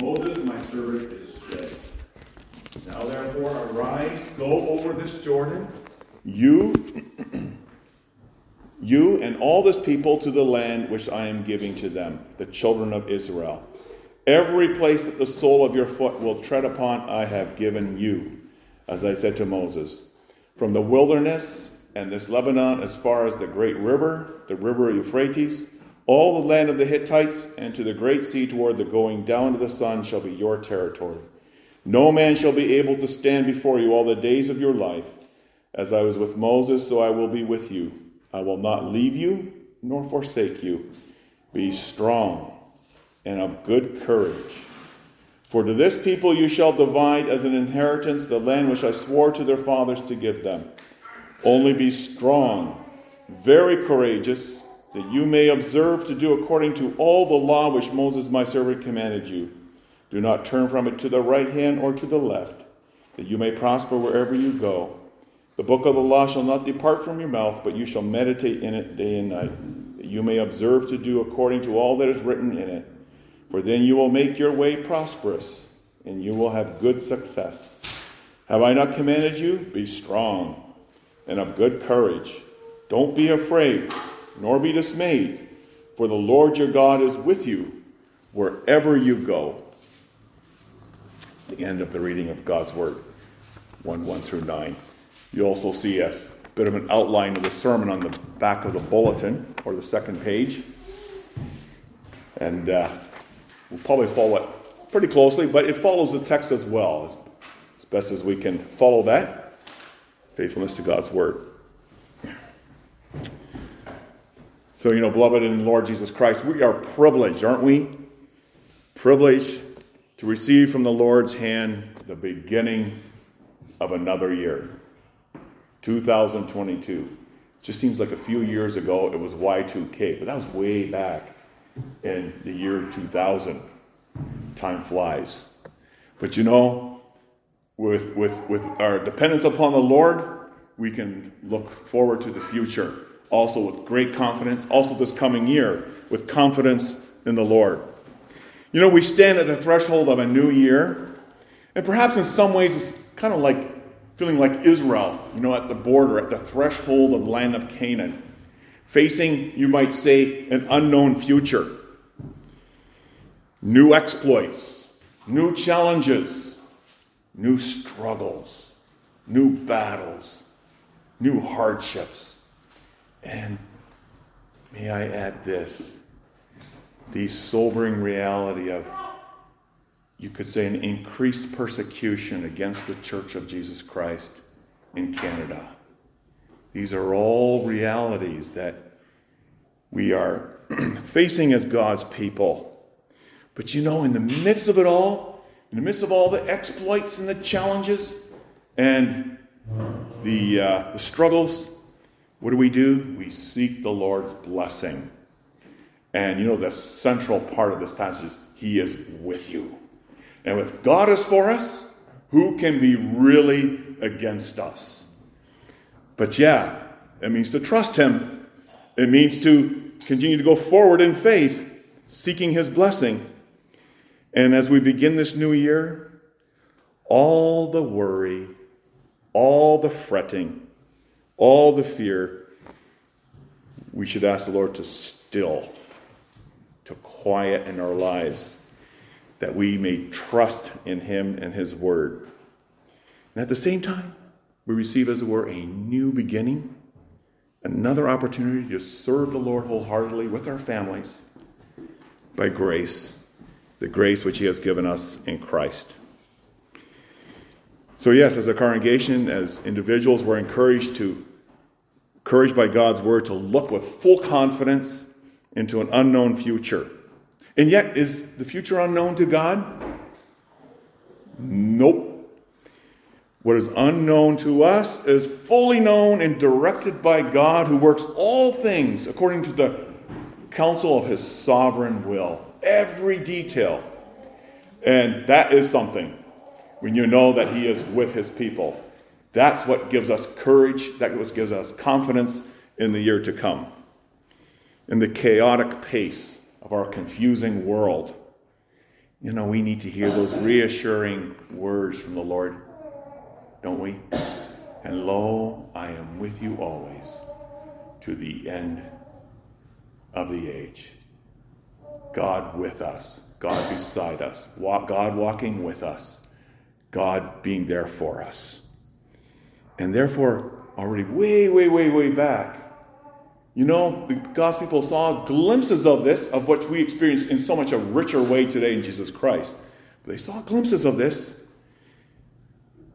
Moses, my servant, is dead. Now therefore arise, go over this Jordan, you, you and all this people to the land which I am giving to them, the children of Israel. Every place that the sole of your foot will tread upon, I have given you, as I said to Moses. From the wilderness and this Lebanon as far as the great river, the river Euphrates, all the land of the Hittites, and to the great sea toward the going down of the sun shall be your territory. No man shall be able to stand before you all the days of your life. As I was with Moses, so I will be with you. I will not leave you nor forsake you. Be strong and of good courage. For to this people you shall divide as an inheritance the land which I swore to their fathers to give them. Only be strong, very courageous that you may observe to do according to all the law which Moses my servant commanded you. Do not turn from it to the right hand or to the left, that you may prosper wherever you go. The book of the law shall not depart from your mouth, but you shall meditate in it day and night, that you may observe to do according to all that is written in it. For then you will make your way prosperous, and you will have good success. Have I not commanded you? Be strong and of good courage. Don't be afraid nor be dismayed, for the Lord your God is with you wherever you go. It's the end of the reading of God's Word, 1 1 through 9. You also see a bit of an outline of the sermon on the back of the bulletin or the second page. And uh, we'll probably follow it pretty closely, but it follows the text as well, as, as best as we can follow that. Faithfulness to God's Word. So, you know, beloved in the Lord Jesus Christ, we are privileged, aren't we? Privileged to receive from the Lord's hand the beginning of another year 2022. It just seems like a few years ago it was Y2K, but that was way back in the year 2000. Time flies. But you know, with, with, with our dependence upon the Lord, we can look forward to the future also with great confidence, also this coming year with confidence in the Lord. You know, we stand at the threshold of a new year, and perhaps in some ways it's kind of like feeling like Israel, you know, at the border, at the threshold of the land of Canaan, facing, you might say, an unknown future. New exploits, new challenges, new struggles, new battles, new hardships. And may I add this the sobering reality of, you could say, an increased persecution against the Church of Jesus Christ in Canada. These are all realities that we are facing as God's people. But you know, in the midst of it all, in the midst of all the exploits and the challenges and the, uh, the struggles, what do we do? We seek the Lord's blessing. And you know, the central part of this passage is He is with you. And if God is for us, who can be really against us? But yeah, it means to trust Him. It means to continue to go forward in faith, seeking His blessing. And as we begin this new year, all the worry, all the fretting, all the fear, we should ask the Lord to still, to quiet in our lives, that we may trust in Him and His Word. And at the same time, we receive, as it were, a new beginning, another opportunity to serve the Lord wholeheartedly with our families by grace, the grace which He has given us in Christ. So, yes, as a congregation, as individuals, we're encouraged to, encouraged by God's word to look with full confidence into an unknown future. And yet, is the future unknown to God? Nope. What is unknown to us is fully known and directed by God who works all things according to the counsel of his sovereign will. Every detail. And that is something when you know that He is with His people. That's what gives us courage, that what gives us confidence in the year to come. In the chaotic pace of our confusing world, You know, we need to hear those reassuring words from the Lord, don't we? And lo, I am with you always to the end of the age. God with us, God beside us, God walking with us, God being there for us. And therefore, already way, way, way, way back, you know, the God's people saw glimpses of this, of what we experience in so much a richer way today in Jesus Christ. But they saw glimpses of this,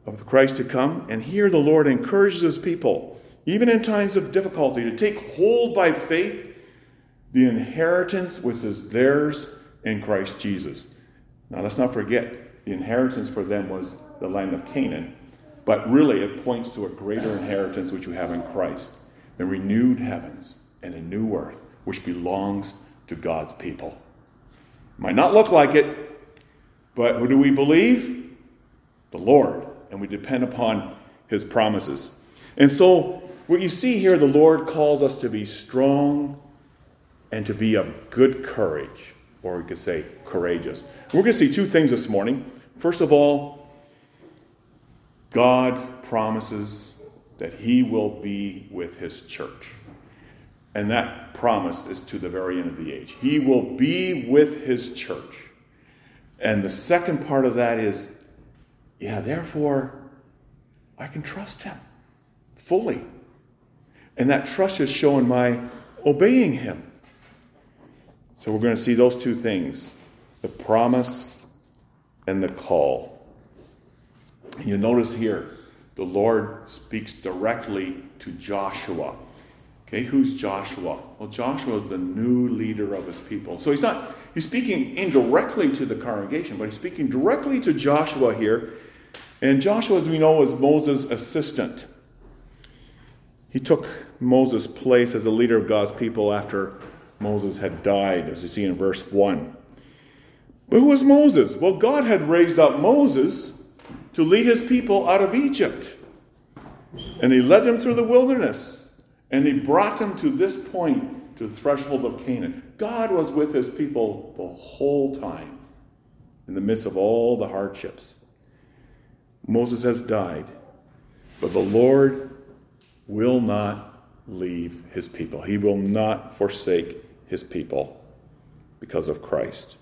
of the Christ to come, and here the Lord encourages his people, even in times of difficulty, to take hold by faith the inheritance which is theirs in Christ Jesus. Now let's not forget, the inheritance for them was the land of Canaan, but really it points to a greater inheritance which we have in Christ the renewed heavens and a new earth which belongs to God's people. Might not look like it, but who do we believe? The Lord, and we depend upon his promises. And so, what you see here, the Lord calls us to be strong and to be of good courage, or we could say courageous. We're going to see two things this morning. First of all, God promises that he will be with his church. And that promise is to the very end of the age. He will be with his church. And the second part of that is, yeah, therefore, I can trust him fully. And that trust is shown by obeying him. So we're going to see those two things the promise and the call. You notice here, the Lord speaks directly to Joshua. Okay, who's Joshua? Well, Joshua is the new leader of his people. So he's not, he's speaking indirectly to the congregation, but he's speaking directly to Joshua here. And Joshua, as we know, was Moses' assistant. He took Moses' place as a leader of God's people after Moses had died, as you see in verse 1. But who was Moses? Well, God had raised up Moses to lead his people out of Egypt. And he led them through the wilderness. And he brought them to this point, to the threshold of Canaan. God was with his people the whole time, in the midst of all the hardships. Moses has died, but the Lord will not leave his people. He will not forsake his people because of Christ.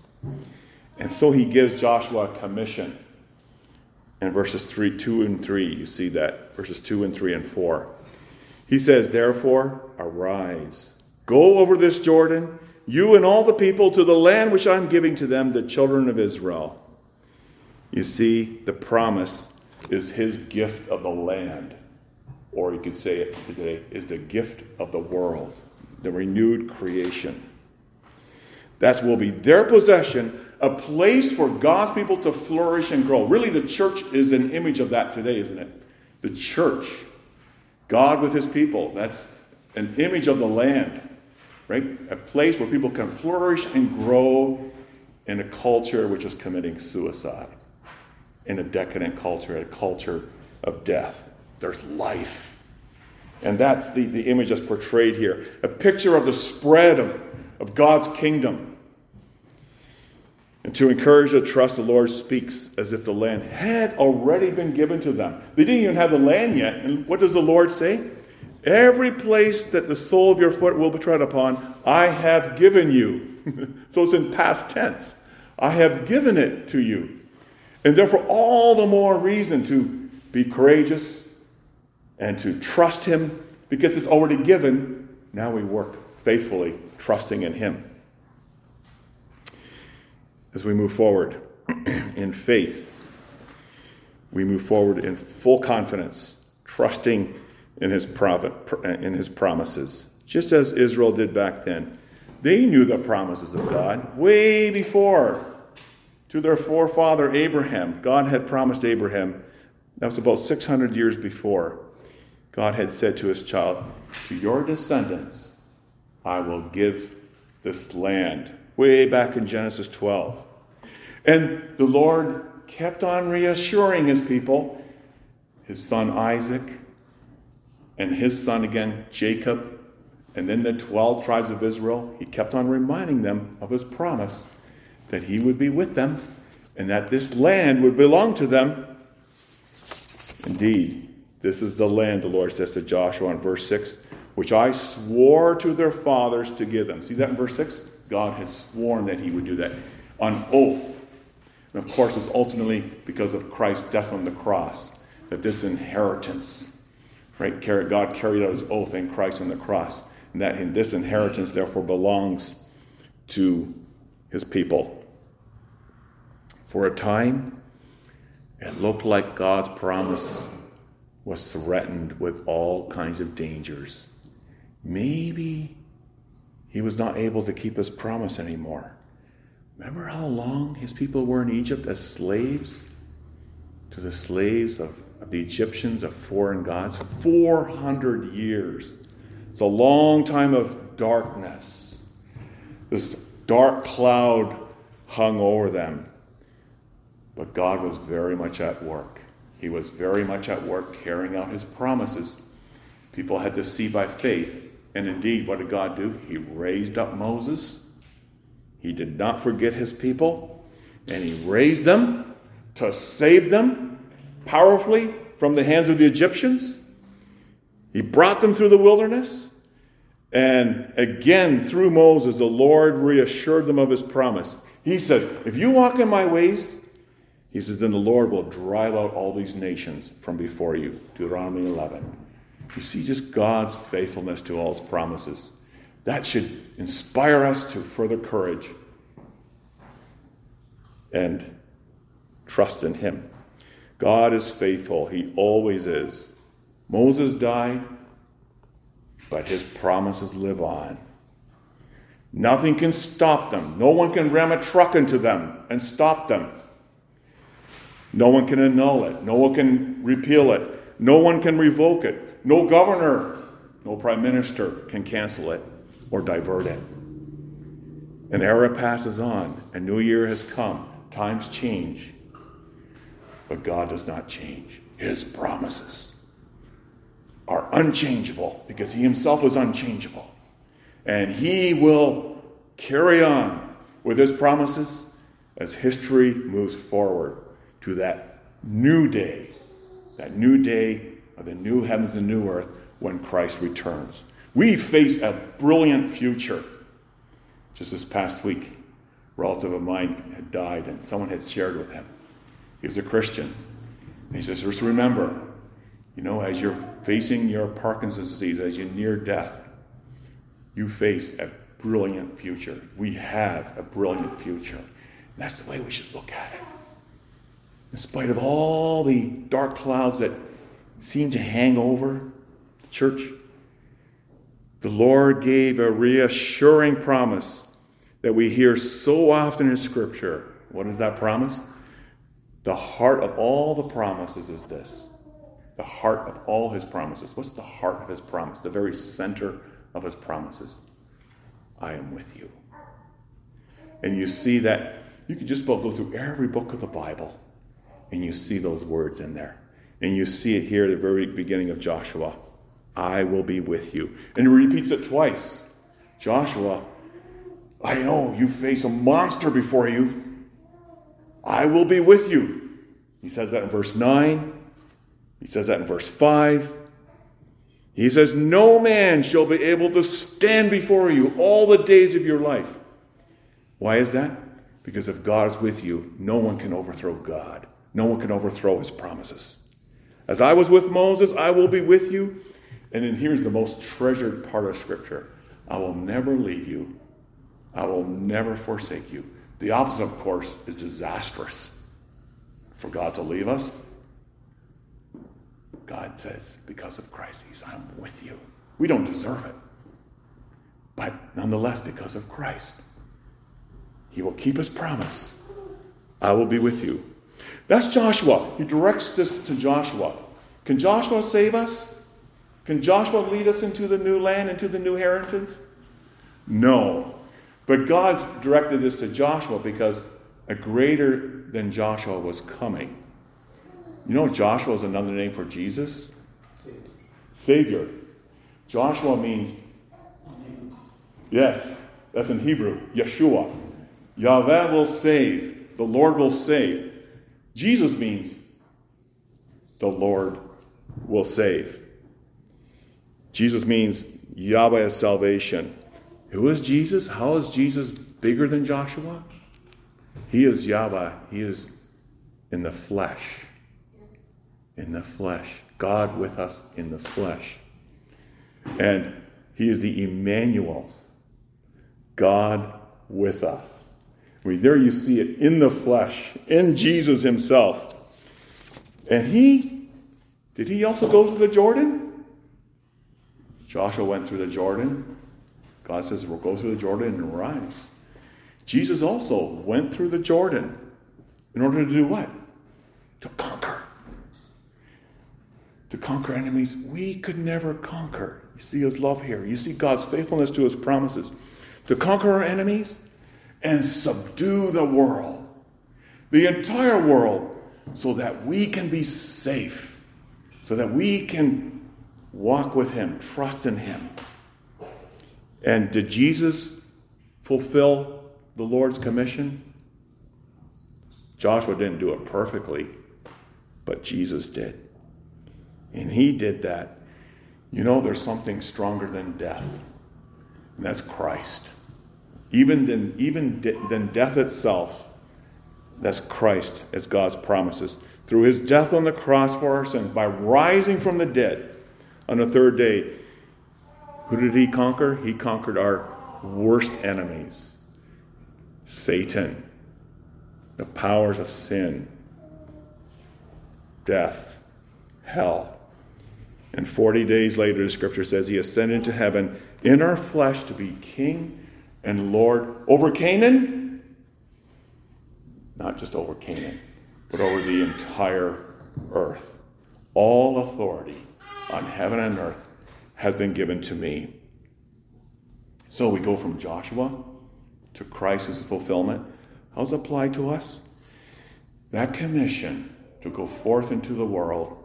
And so he gives Joshua a commission in verses 3, 2 and 3, you see that. Verses 2 and 3 and 4. He says, Therefore, arise, go over this Jordan, you and all the people, to the land which I'm giving to them, the children of Israel. You see, the promise is his gift of the land, or you could say it today, is the gift of the world, the renewed creation. That will be their possession a place for God's people to flourish and grow. Really, the church is an image of that today, isn't it? The church, God with his people, that's an image of the land, right? A place where people can flourish and grow in a culture which is committing suicide, in a decadent culture, a culture of death. There's life. And that's the, the image that's portrayed here. A picture of the spread of, of God's kingdom and to encourage the trust, the Lord speaks as if the land had already been given to them. They didn't even have the land yet. And what does the Lord say? Every place that the sole of your foot will be tread upon, I have given you. so it's in past tense. I have given it to you. And therefore, all the more reason to be courageous and to trust Him because it's already given. Now we work faithfully, trusting in Him as we move forward in faith. We move forward in full confidence, trusting in his, in his promises, just as Israel did back then. They knew the promises of God way before. To their forefather Abraham, God had promised Abraham, that was about 600 years before. God had said to his child, To your descendants I will give this land. Way back in Genesis 12. And the Lord kept on reassuring his people, his son Isaac, and his son again, Jacob, and then the 12 tribes of Israel. He kept on reminding them of his promise that he would be with them and that this land would belong to them. Indeed, this is the land, the Lord says to Joshua in verse 6, which I swore to their fathers to give them. See that in verse 6? God had sworn that he would do that on oath. And of course, it's ultimately because of Christ's death on the cross that this inheritance, right? God carried out his oath in Christ on the cross. And that in this inheritance, therefore, belongs to his people. For a time, it looked like God's promise was threatened with all kinds of dangers. Maybe he was not able to keep his promise anymore. Remember how long his people were in Egypt as slaves to the slaves of, of the Egyptians, of foreign gods? 400 years. It's a long time of darkness. This dark cloud hung over them. But God was very much at work. He was very much at work carrying out his promises. People had to see by faith. And indeed, what did God do? He raised up Moses. He did not forget his people. And he raised them to save them powerfully from the hands of the Egyptians. He brought them through the wilderness. And again, through Moses, the Lord reassured them of his promise. He says, If you walk in my ways, he says, then the Lord will drive out all these nations from before you. Deuteronomy 11. You see just God's faithfulness to all his promises. That should inspire us to further courage and trust in him. God is faithful, he always is. Moses died, but his promises live on. Nothing can stop them. No one can ram a truck into them and stop them. No one can annul it. No one can repeal it. No one can revoke it. No governor, no prime minister can cancel it or divert it. An era passes on, a new year has come, times change. But God does not change. His promises are unchangeable because He Himself is unchangeable. And He will carry on with His promises as history moves forward to that new day, that new day of the new heavens and new earth when Christ returns. We face a brilliant future. Just this past week, a relative of mine had died, and someone had shared with him. He was a Christian. And he says, just remember, you know, as you're facing your Parkinson's disease, as you near death, you face a brilliant future. We have a brilliant future. And that's the way we should look at it in spite of all the dark clouds that seem to hang over the church, the Lord gave a reassuring promise that we hear so often in Scripture. What is that promise? The heart of all the promises is this. The heart of all his promises. What's the heart of his promise? The very center of his promises. I am with you. And you see that you can just about go through every book of the Bible and you see those words in there. And you see it here at the very beginning of Joshua I will be with you. And he repeats it twice. Joshua, I know you face a monster before you. I will be with you. He says that in verse 9. He says that in verse 5. He says, No man shall be able to stand before you all the days of your life. Why is that? Because if God is with you, no one can overthrow God. No one can overthrow his promises. As I was with Moses, I will be with you. And then here's the most treasured part of Scripture I will never leave you, I will never forsake you. The opposite, of course, is disastrous. For God to leave us, God says, because of Christ, He's, I'm with you. We don't deserve it. But nonetheless, because of Christ, He will keep His promise. I will be with you. That's Joshua. He directs this to Joshua. Can Joshua save us? Can Joshua lead us into the new land, into the new inheritance? No. But God directed this to Joshua because a greater than Joshua was coming. You know, Joshua is another name for Jesus? Savior. Joshua means, yes, that's in Hebrew, Yeshua. Yahweh will save. the Lord will save. Jesus means the Lord will save. Jesus means Yahweh is salvation. Who is Jesus? How is Jesus bigger than Joshua? He is Yahweh. He is in the flesh. In the flesh. God with us in the flesh. And He is the Emmanuel. God with us. There you see it in the flesh, in Jesus Himself. And He, did He also go through the Jordan? Joshua went through the Jordan. God says, We'll go through the Jordan and rise. Jesus also went through the Jordan in order to do what? To conquer. To conquer enemies we could never conquer. You see his love here. You see God's faithfulness to his promises. To conquer our enemies and subdue the world, the entire world, so that we can be safe, so that we can walk with him, trust in him. And did Jesus fulfill the Lord's commission? Joshua didn't do it perfectly, but Jesus did. And he did that. You know, there's something stronger than death, and that's Christ. Even than, even de- than death itself, that's Christ as God's promises. Through his death on the cross for our sins, by rising from the dead on the third day, who did he conquer? He conquered our worst enemies Satan, the powers of sin, death, hell. And 40 days later, the scripture says he ascended into heaven in our flesh to be king and Lord over Canaan. Not just over Canaan, but over the entire earth. All authority on heaven and earth has been given to me. So we go from Joshua to Christ as a fulfillment. How's it apply to us? That commission to go forth into the world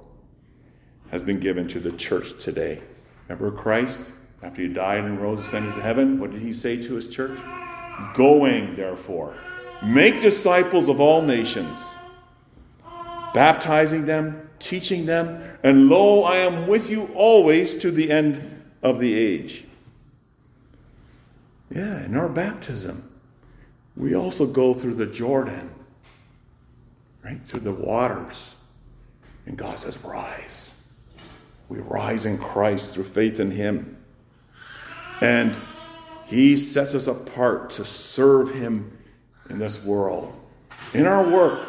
has been given to the church today. Remember Christ, after he died and rose, ascended to heaven, what did he say to his church? Going, therefore, make disciples of all nations, baptizing them, teaching them, and lo, I am with you always to the end of the age. Yeah, in our baptism, we also go through the Jordan, right? Through the waters. And God says, Rise. We rise in Christ through faith in Him. And He sets us apart to serve Him in this world. In our work,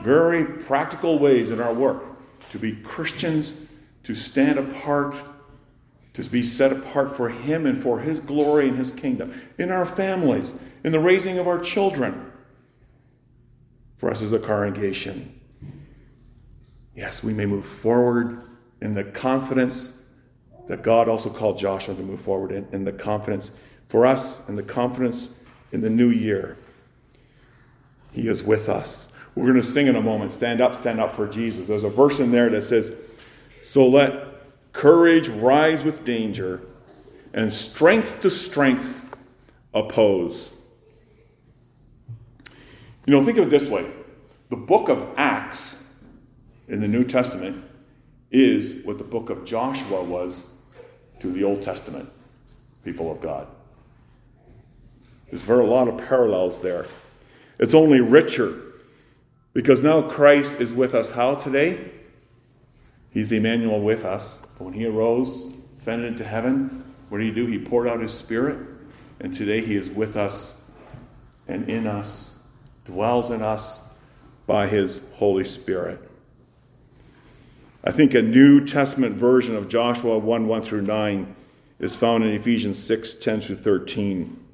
very practical ways in our work, to be Christians, to stand apart to be set apart for Him and for His glory and His kingdom, in our families, in the raising of our children, for us as a congregation. Yes, we may move forward in the confidence that God also called Joshua to move forward in, in the confidence for us and the confidence in the new year. He is with us. We're going to sing in a moment. Stand up, stand up for Jesus. There's a verse in there that says, So let courage rise with danger, and strength to strength oppose. You know, think of it this way the book of Acts in the New Testament is what the book of Joshua was the Old Testament people of God. There's very a lot of parallels there. It's only richer because now Christ is with us how today? He's Emmanuel with us. But when he arose, ascended into heaven, what did he do? He poured out his spirit, and today he is with us and in us, dwells in us by his Holy Spirit. I think a New Testament version of Joshua 1 1 through 9 is found in Ephesians 6 10 through 13.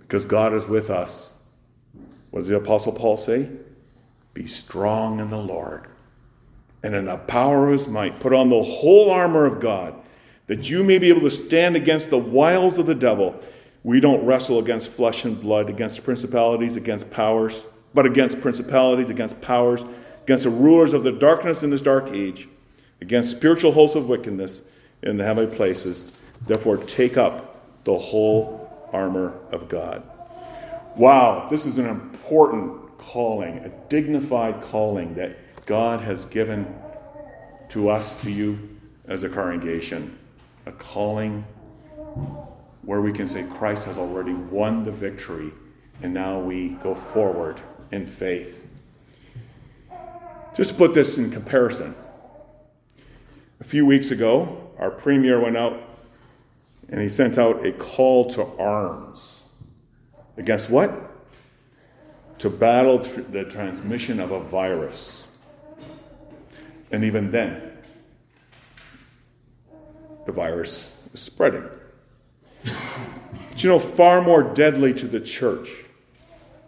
Because God is with us. What does the Apostle Paul say? Be strong in the Lord and in the power of his might, put on the whole armor of God, that you may be able to stand against the wiles of the devil. We don't wrestle against flesh and blood, against principalities, against powers, but against principalities, against powers, against the rulers of the darkness in this dark age, against spiritual hosts of wickedness in the heavenly places. Therefore, take up the whole armor of God. Wow, this is an important calling, a dignified calling that God has given to us, to you as a congregation. A calling where we can say Christ has already won the victory, and now we go forward in faith. Just to put this in comparison, a few weeks ago, our premier went out and he sent out a call to arms. Against what? To battle the transmission of a virus. And even then, the virus is spreading. But you know, far more deadly to the church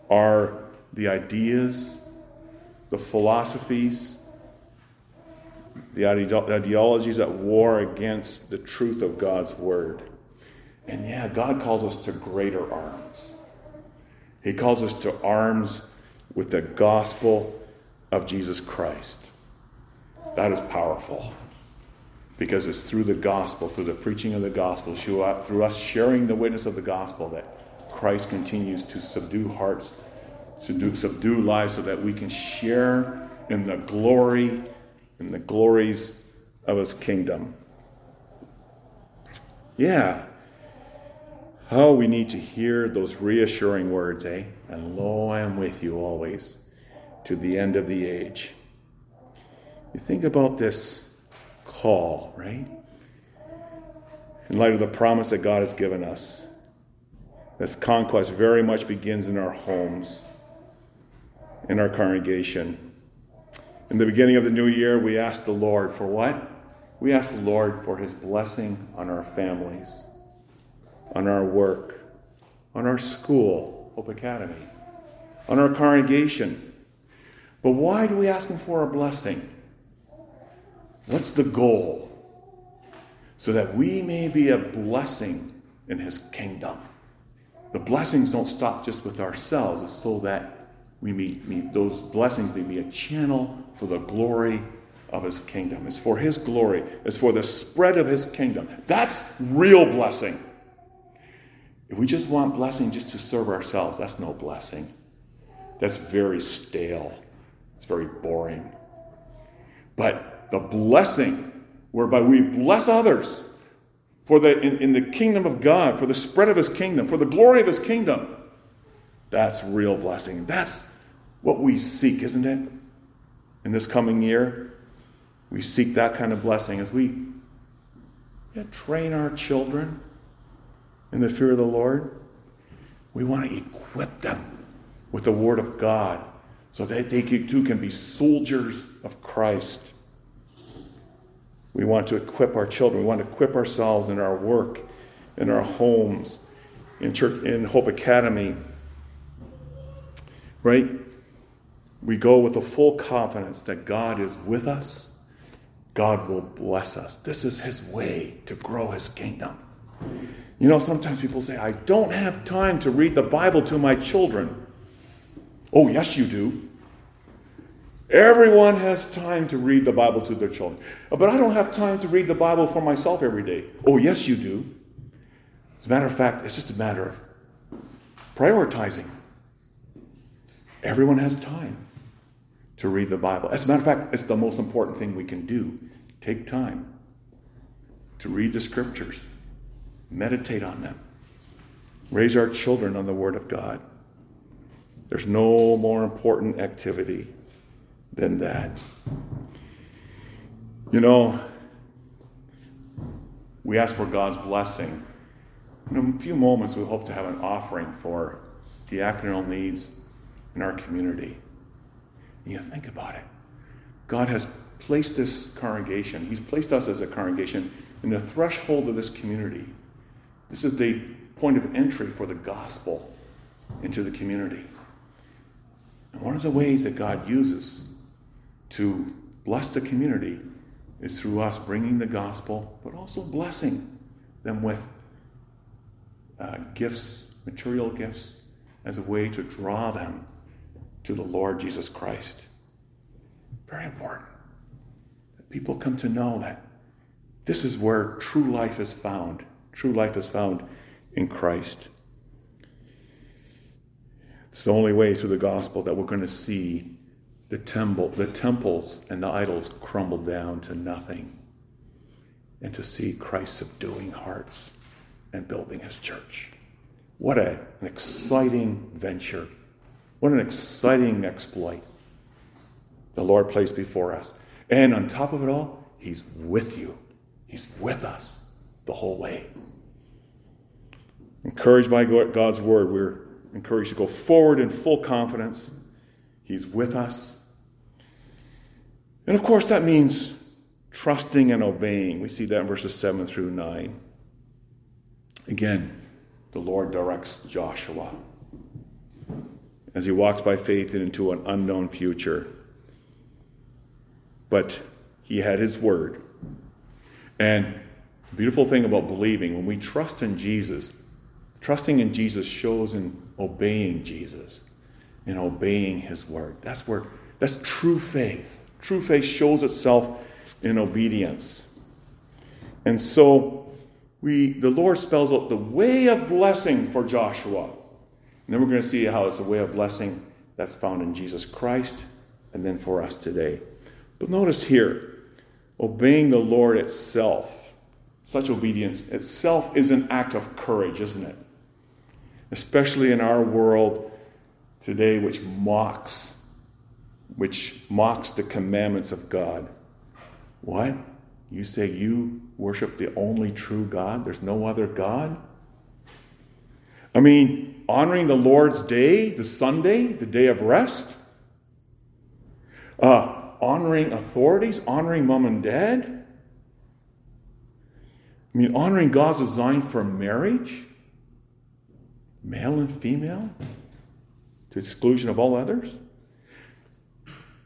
are the ideas, the philosophies, the ideologies that war against the truth of God's word. And yeah, God calls us to greater arms. He calls us to arms with the gospel of Jesus Christ. That is powerful because it's through the gospel, through the preaching of the gospel, through uh, us sharing the witness of the gospel that Christ continues to subdue hearts, subdue, subdue lives, so that we can share in the glory, in the glories of His kingdom. Yeah. How we need to hear those reassuring words, eh? And lo, I am with you always to the end of the age. You think about this call, right? In light of the promise that God has given us. This conquest very much begins in our homes, in our congregation. In the beginning of the new year, we ask the Lord for what? We ask the Lord for his blessing on our families, on our work, on our school, Hope Academy, on our congregation. But why do we ask him for a blessing? What's the goal? So that we may be a blessing in his kingdom. The blessings don't stop just with ourselves, it's so that we meet, those blessings may be a channel for the glory of his kingdom. It's for his glory, it's for the spread of his kingdom. That's real blessing. If we just want blessing just to serve ourselves, that's no blessing. That's very stale. It's very boring. But the blessing whereby we bless others for the in, in, the kingdom of God, for the spread of his kingdom, for the glory of his kingdom. That's real blessing. That's what we seek, isn't it? In this coming year, we seek that kind of blessing as we yeah, train our children in the fear of the Lord. We want to equip them with the Word of God so that they too can be soldiers of Christ. We want to equip our children. We want to equip ourselves in our work, in our homes, in church, in Hope Academy. Right? We go with a full confidence that God is with us. God will bless us. This is His way to grow His kingdom. You know, sometimes people say, I don't have time to read the Bible to my children. Oh, yes, you do. Everyone has time to read the Bible to their children. But I don't have time to read the Bible for myself every day. Oh, yes, you do. As a matter of fact, it's just a matter of prioritizing. Everyone has time to read the Bible. As a matter of fact, it's the most important thing we can do. Take time to read the scriptures, meditate on them, raise our children on the Word of God. There's no more important activity than that. You know, we ask for God's blessing. In a few moments, we hope to have an offering for diaconal needs in our community. You think about it. God has placed this congregation, He's placed us as a congregation in the threshold of this community. This is the point of entry for the gospel into the community. And one of the ways that God uses to bless the community is through us bringing the gospel, but also blessing them with uh, gifts, material gifts, as a way to draw them to the Lord Jesus Christ. Very important that people come to know that this is where true life is found. True life is found in Christ. It's the only way through the gospel that we're going to see the temple, the temples and the idols crumble down to nothing, and to see Christ subduing hearts and building his church. What a, an exciting venture. What an exciting exploit the Lord placed before us. And on top of it all, He's with you. He's with us the whole way. Encouraged by God's word, we're encouraged to go forward in full confidence. He's with us. And of course, that means trusting and obeying. We see that in verses 7 through 9. Again, the Lord directs Joshua as he walks by faith into an unknown future. But he had his word. And beautiful thing about believing, when we trust in Jesus, trusting in Jesus shows in obeying Jesus, in obeying his word. That's where that's true faith. True faith shows itself in obedience. And so we the Lord spells out the way of blessing for Joshua. Then we're going to see how it's a way of blessing that's found in Jesus Christ and then for us today. But notice here, obeying the Lord itself, such obedience itself is an act of courage, isn't it? Especially in our world today, which mocks, which mocks the commandments of God. What? You say you worship the only true God? There's no other God? I mean, honoring the Lord's day, the Sunday, the day of rest. Uh, honoring authorities, honoring mom and dad. I mean, honoring God's design for marriage, male and female, to exclusion of all others.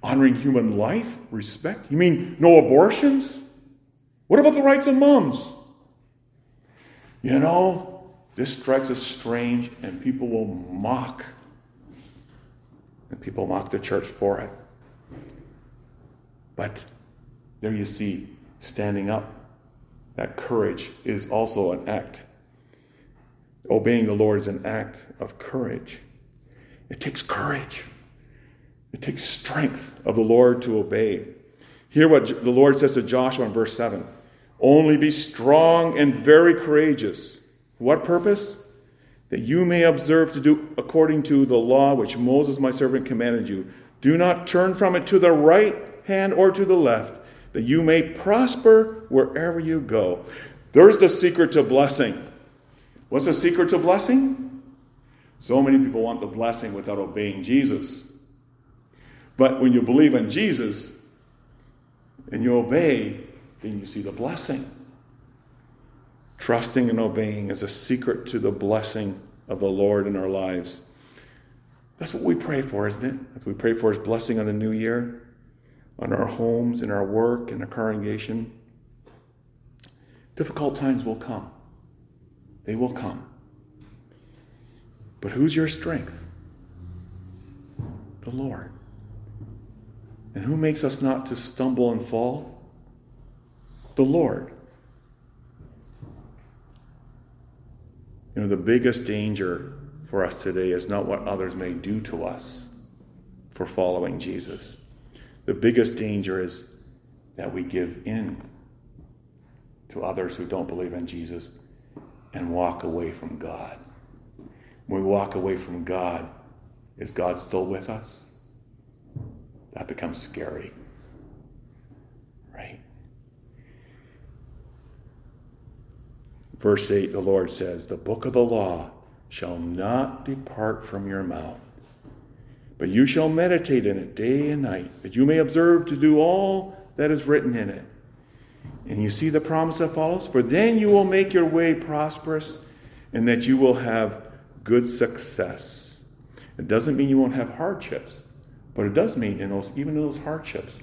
Honoring human life, respect. You mean no abortions? What about the rights of moms? You know, this strikes us strange, and people will mock. And people mock the church for it. But there you see, standing up, that courage is also an act. Obeying the Lord is an act of courage. It takes courage. It takes strength of the Lord to obey. Hear what the Lord says to Joshua in verse 7 Only be strong and very courageous. What purpose? That you may observe to do according to the law which Moses my servant commanded you. Do not turn from it to the right hand or to the left, that you may prosper wherever you go. There's the secret to blessing. What's the secret to blessing? So many people want the blessing without obeying Jesus. But when you believe in Jesus and you obey, then you see the blessing. Trusting and obeying is a secret to the blessing of the Lord in our lives. That's what we pray for, isn't it? If we pray for His blessing on the new year, on our homes, in our work, in our congregation. Difficult times will come. They will come. But who's your strength? The Lord. And who makes us not to stumble and fall? The Lord. You know, the biggest danger for us today is not what others may do to us for following Jesus. The biggest danger is that we give in to others who don't believe in Jesus and walk away from God. When we walk away from God, is God still with us? That becomes scary. Right? Verse 8, the Lord says, The book of the law shall not depart from your mouth but you shall meditate in it day and night, that you may observe to do all that is written in it. And you see the promise that follows? For then you will make your way prosperous, and that you will have good success. It doesn't mean you won't have hardships, but it does mean in those, even in those hardships,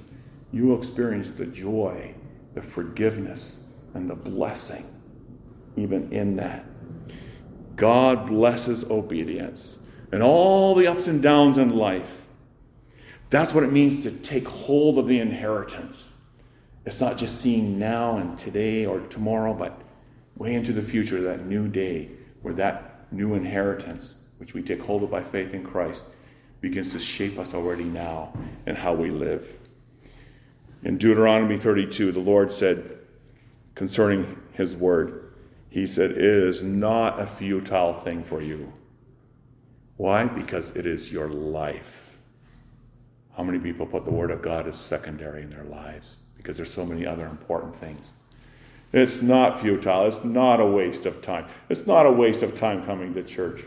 you will experience the joy, the forgiveness, and the blessing, even in that. God blesses obedience and all the ups and downs in life. That's what it means to take hold of the inheritance. It's not just seeing now and today or tomorrow, but way into the future, that new day where that new inheritance which we take hold of by faith in Christ, begins to shape us already now and how we live. In Deuteronomy 32, the Lord said concerning his word, He said, It is not a futile thing for you. Why? Because it is your life. How many people put the word of God as secondary in their lives? Because there's so many other important things. It's not futile. It's not a waste of time. It's not a waste of time coming to church.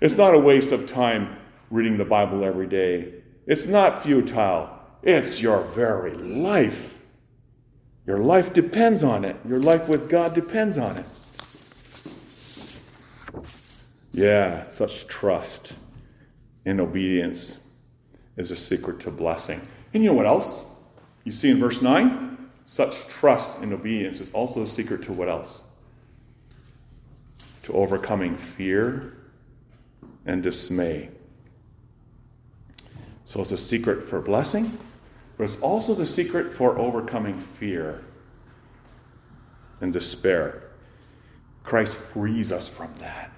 It's not a waste of time reading the Bible every day. It's not futile. It's your very life. Your life depends on it. Your life with God depends on it. Yeah, such trust and obedience is a secret to blessing. And you know what else? You see in verse 9? Such trust and obedience is also a secret to what else? To overcoming fear and dismay. So it's a secret for blessing, but it's also the secret for overcoming fear and despair. Christ frees us from that.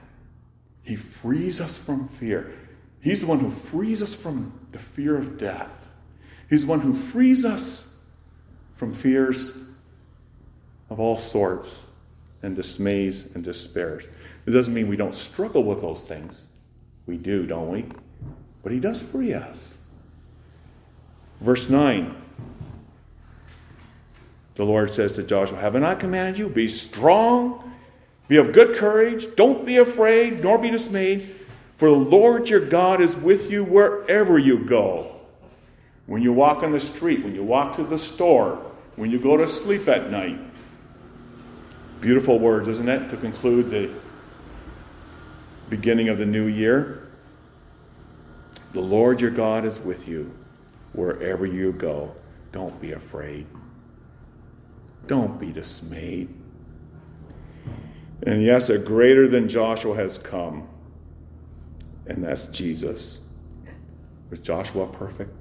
He frees us from fear. He's the one who frees us from the fear of death. He's the one who frees us from fears of all sorts and dismays and despairs. It doesn't mean we don't struggle with those things. We do, don't we? But He does free us. Verse 9 the Lord says to Joshua, Haven't I commanded you? Be strong, be of good courage, don't be afraid, nor be dismayed, for the Lord your God is with you wherever you go. When you walk on the street, when you walk to the store, when you go to sleep at night. Beautiful words, isn't it, to conclude the beginning of the new year? The Lord your God is with you wherever you go. Don't be afraid. Don't be dismayed. And yes, a greater than Joshua has come, and that's Jesus. Was Joshua perfect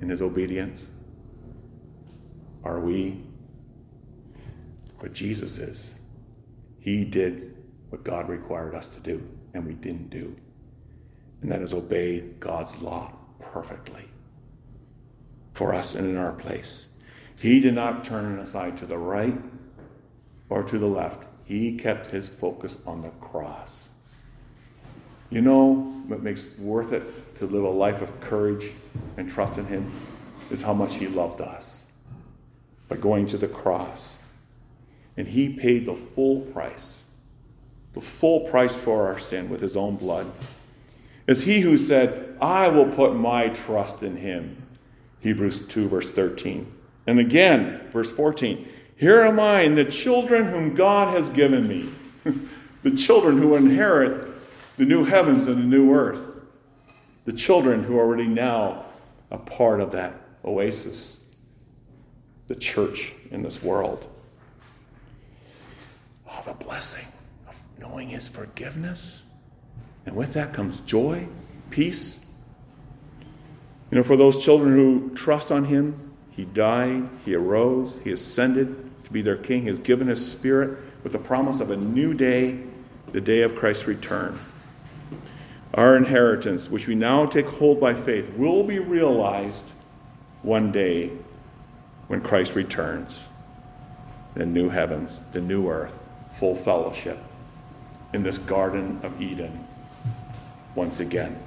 in his obedience? Are we? But Jesus is. He did what God required us to do, and we didn't do. And that is obey God's law perfectly for us and in our place. He did not turn aside to the right or to the left. He kept his focus on the cross. You know what makes worth it to live a life of courage and trust in him is how much he loved us by going to the cross. And he paid the full price, the full price for our sin with his own blood. It's he who said, I will put my trust in him. Hebrews 2, verse 13. And again, verse 14 Here am I and the children whom God has given me, the children who inherit the new heavens and the new earth, the children who are already now a part of that oasis, the church in this world. Oh, the blessing of knowing His forgiveness. And with that comes joy, peace. You know, for those children who trust on Him, he died, he arose, he ascended to be their king. Has given his spirit with the promise of a new day, the day of Christ's return. Our inheritance, which we now take hold by faith, will be realized one day when Christ returns. The new heavens, the new earth, full fellowship in this Garden of Eden once again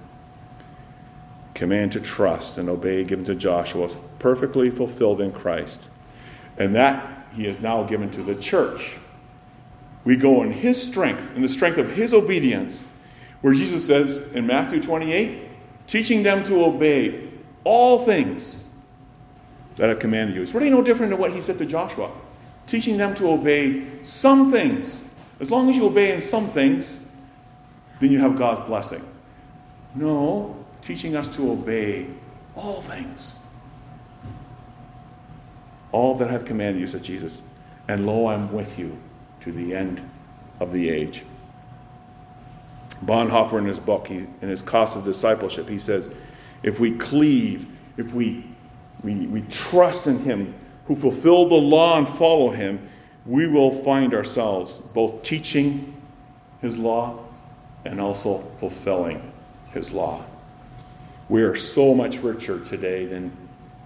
command to trust and obey given to Joshua perfectly fulfilled in Christ. And that he has now given to the church. We go in his strength, in the strength of his obedience, where Jesus says in Matthew 28, teaching them to obey all things that I've commanded you. It's really no different than what he said to Joshua. Teaching them to obey some things. As long as you obey in some things, then you have God's blessing. No, teaching us to obey all things. All that I have commanded you, said Jesus. And lo, I'm with you to the end of the age. Bonhoeffer, in his book, he, in his Cost of Discipleship, he says, if we cleave, if we, we, we trust in him who fulfilled the law and follow him, we will find ourselves both teaching his law and also fulfilling his law. We are so much richer today than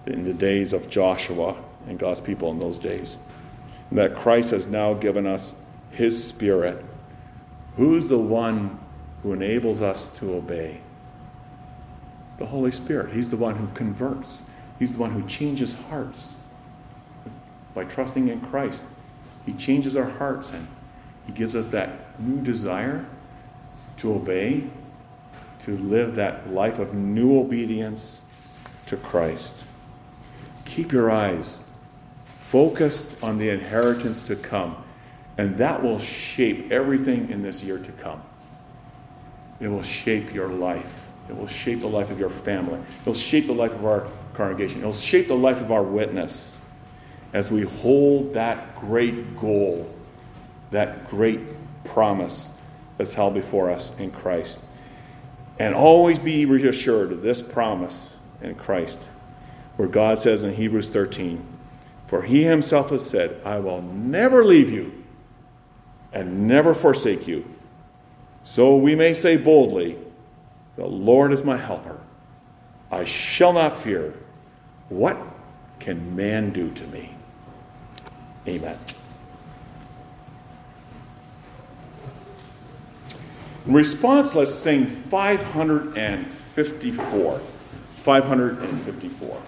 in the days of Joshua and God's people in those days. And that Christ has now given us his spirit. Who's the one who enables us to obey? The Holy Spirit. He's the one who converts. He's the one who changes hearts by trusting in Christ. He changes our hearts and He gives us that new desire to obey, to live that life of new obedience to Christ. Keep your eyes focused on the inheritance to come, and that will shape everything in this year to come. It will shape your life. It will shape the life of your family. It will shape the life of our congregation. It will shape the life of our witness as we hold that great goal, that great promise that's held before us in Christ. And always be reassured of this promise in Christ, where God says in Hebrews 13, For he himself has said, I will never leave you and never forsake you. So we may say boldly, The Lord is my helper. I shall not fear. What can man do to me? Amen. In response, let's sing 554. 554.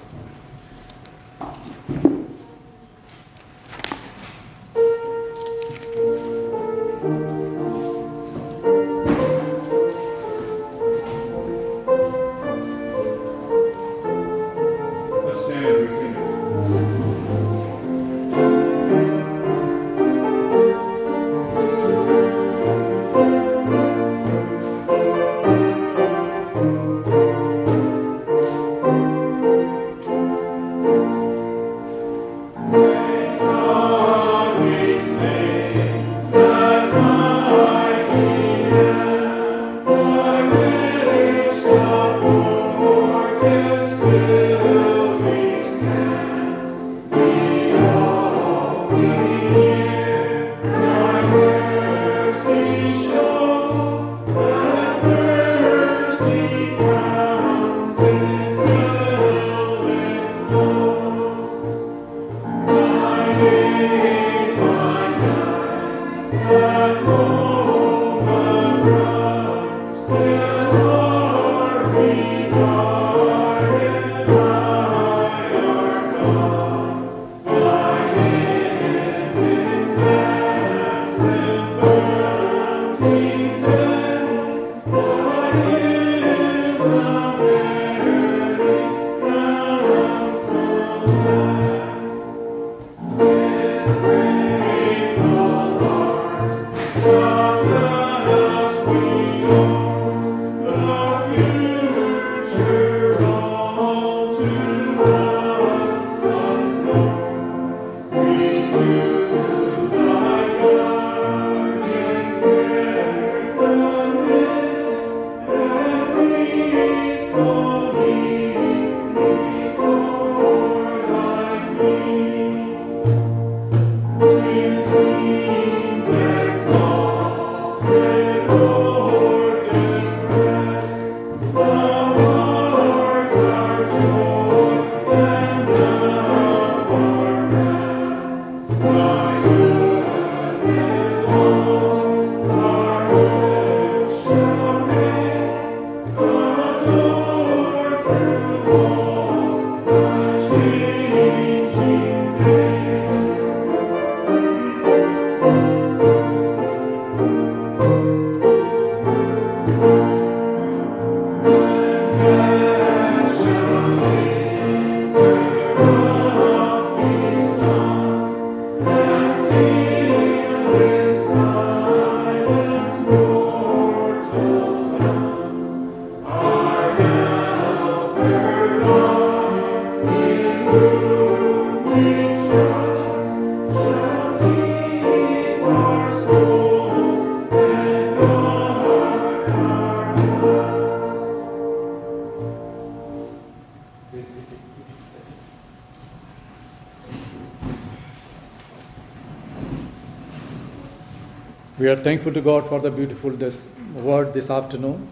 We are thankful to God for the beautiful this word this afternoon.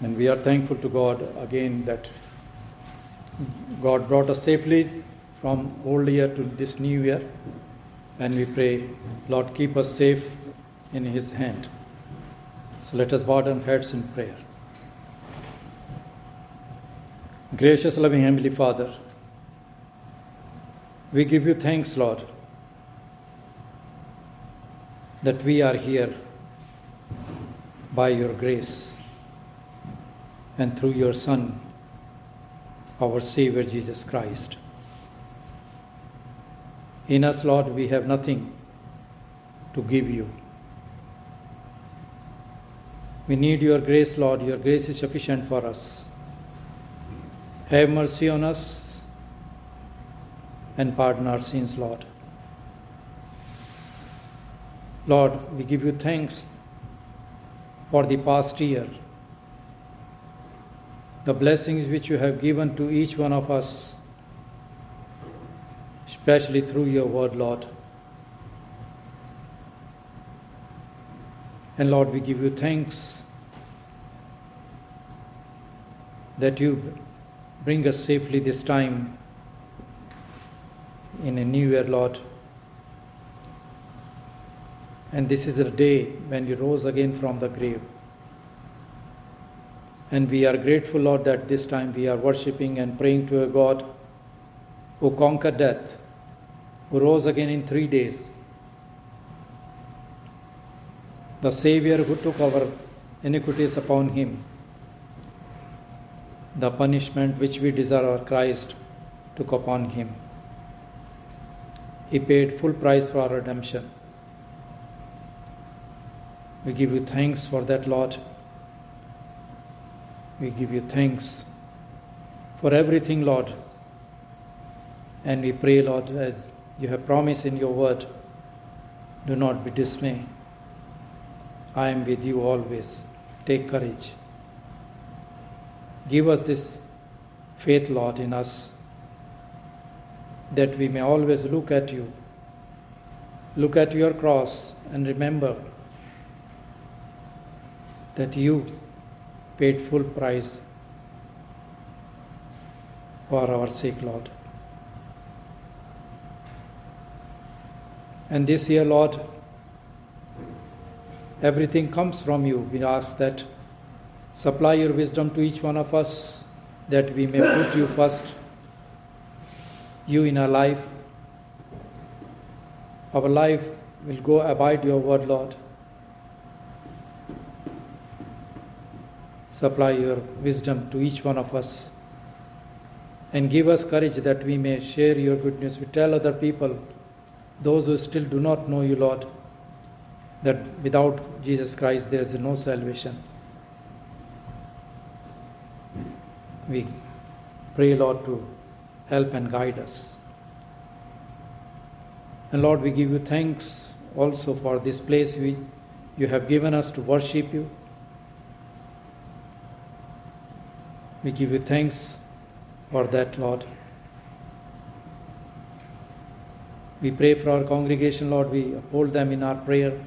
And we are thankful to God again that God brought us safely from old year to this new year. And we pray, Lord, keep us safe in His hand. So let us bow down heads in prayer. Gracious, loving Heavenly Father, we give you thanks, Lord, that we are here by your grace and through your Son, our Savior Jesus Christ. In us, Lord, we have nothing to give you. We need your grace, Lord. Your grace is sufficient for us. Have mercy on us and pardon our sins, Lord. Lord, we give you thanks for the past year, the blessings which you have given to each one of us, especially through your word, Lord. And Lord, we give you thanks that you bring us safely this time in a new year, Lord. And this is a day when you rose again from the grave. And we are grateful, Lord, that this time we are worshiping and praying to a God who conquered death, who rose again in three days. The Savior who took our iniquities upon him. The punishment which we deserve, Christ took upon him. He paid full price for our redemption. We give you thanks for that, Lord. We give you thanks for everything, Lord. And we pray, Lord, as you have promised in your word, do not be dismayed. I am with you always. Take courage. Give us this faith, Lord, in us, that we may always look at you, look at your cross, and remember that you paid full price for our sake, Lord. And this year, Lord, everything comes from you. We ask that supply your wisdom to each one of us, that we may put you first, you in our life. Our life will go abide your word, Lord. supply your wisdom to each one of us and give us courage that we may share your good news. We tell other people, those who still do not know you, Lord, that without Jesus Christ there is no salvation. We pray, Lord, to help and guide us. And Lord, we give you thanks also for this place we, you have given us to worship you. We give you thanks for that, Lord. We pray for our congregation, Lord. We uphold them in our prayers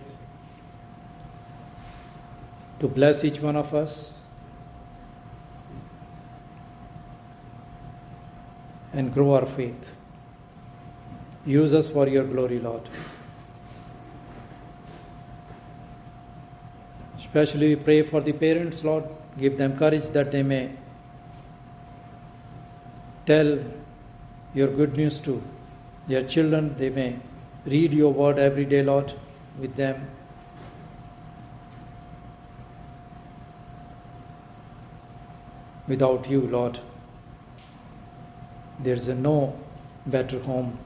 to bless each one of us and grow our faith. Use us for your glory, Lord. Especially, we pray for the parents, Lord. Give them courage that they may tell your good news to their children. They may read your word every day, Lord, with them. Without you, Lord, there's no better home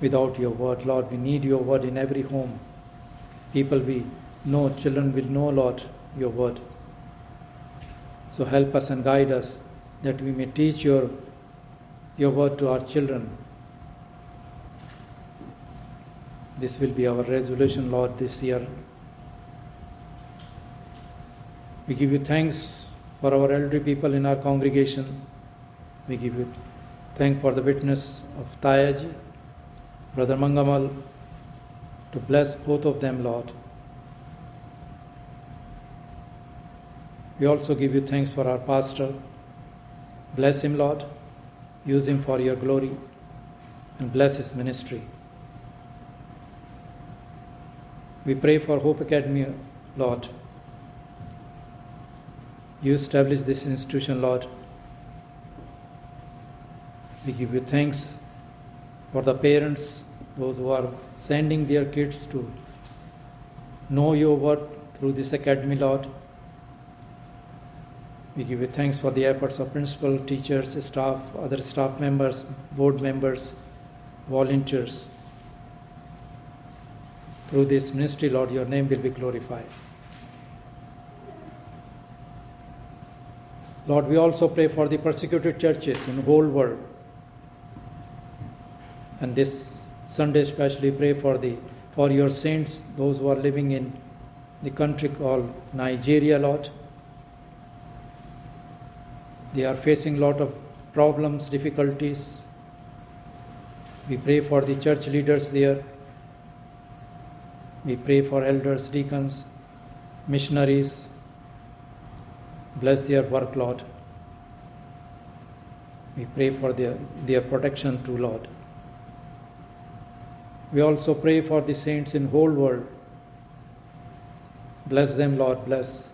without your word, Lord. We need your word in every home. People we know, children will know, Lord, your word. So help us and guide us that we may teach your your word to our children. This will be our resolution, Lord, this year. We give you thanks for our elderly people in our congregation. We give you thank for the witness of Tayaji, Brother Mangamal, to bless both of them, Lord. We also give you thanks for our pastor. Bless him, Lord. Use him for your glory and bless his ministry. We pray for Hope Academy, Lord. You establish this institution, Lord. We give you thanks for the parents, those who are sending their kids to know your word through this academy, Lord. We give you thanks for the efforts of principal, teachers, staff, other staff members, board members, volunteers. Through this ministry, Lord, your name will be glorified. Lord, we also pray for the persecuted churches in the whole world. And this Sunday especially pray for the for your saints, those who are living in the country called Nigeria, Lord. They are facing a lot of problems, difficulties. We pray for the church leaders there. We pray for elders, deacons, missionaries. Bless their work, Lord. We pray for their, their protection too, Lord. We also pray for the saints in whole world. Bless them, Lord. Bless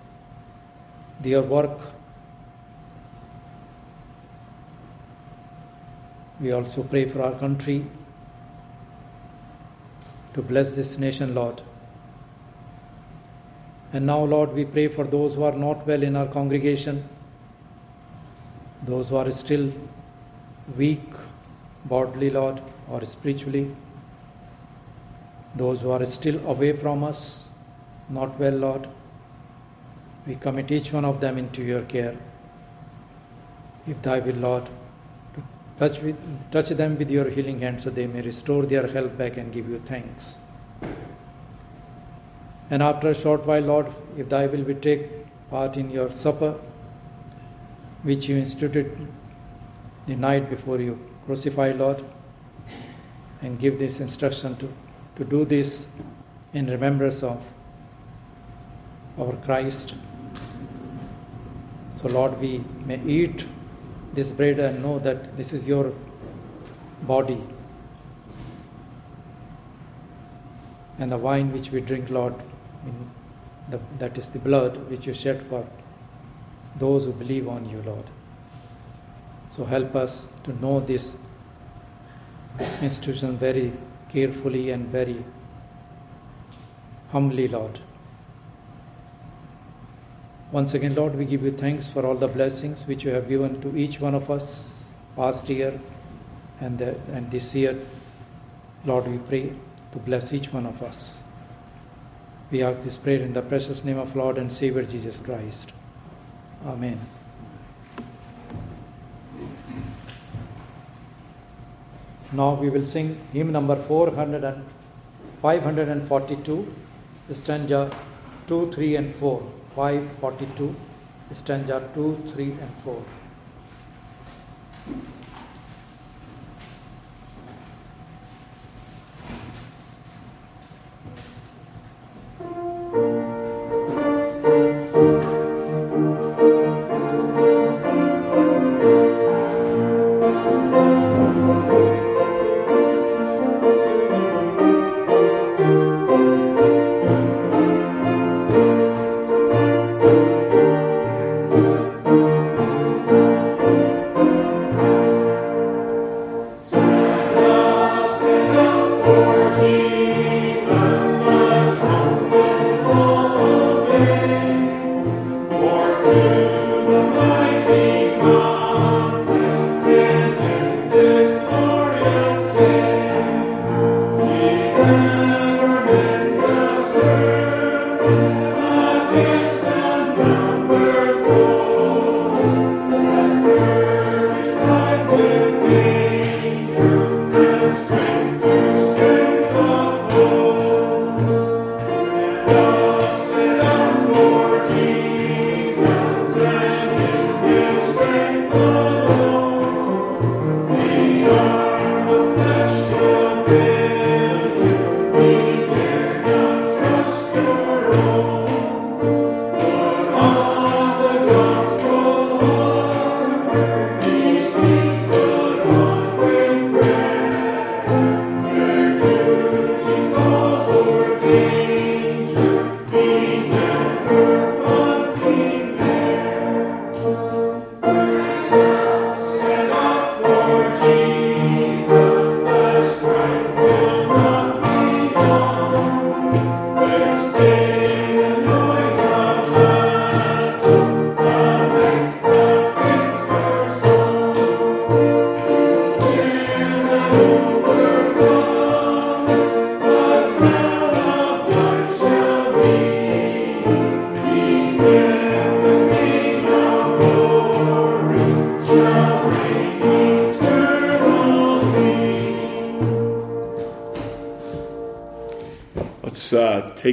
their work. We also pray for our country to bless this nation, Lord. And now, Lord, we pray for those who are not well in our congregation, those who are still weak bodily, Lord, or spiritually, those who are still away from us, not well, Lord. We commit each one of them into your care. If thy will, Lord, to touch, with, touch them with your healing hand so they may restore their health back and give you thanks. And after a short while, Lord, if thy will, we take part in your supper, which you instituted the night before you crucified, Lord, and give this instruction to, to do this in remembrance of our Christ. So, Lord, we may eat this bread and know that this is your body. And the wine which we drink, Lord, the, that is the blood which you shed for those who believe on you, Lord. So help us to know this institution very carefully and very humbly, Lord. Once again, Lord, we give you thanks for all the blessings which you have given to each one of us past year and, the, and this year. Lord, we pray to bless each one of us. We ask this prayer in the precious name of Lord and Savior Jesus Christ. Amen. Now we will sing hymn number 400 and 542, stanza 2, 3, and 4. 542, stanza 2, 3, and 4.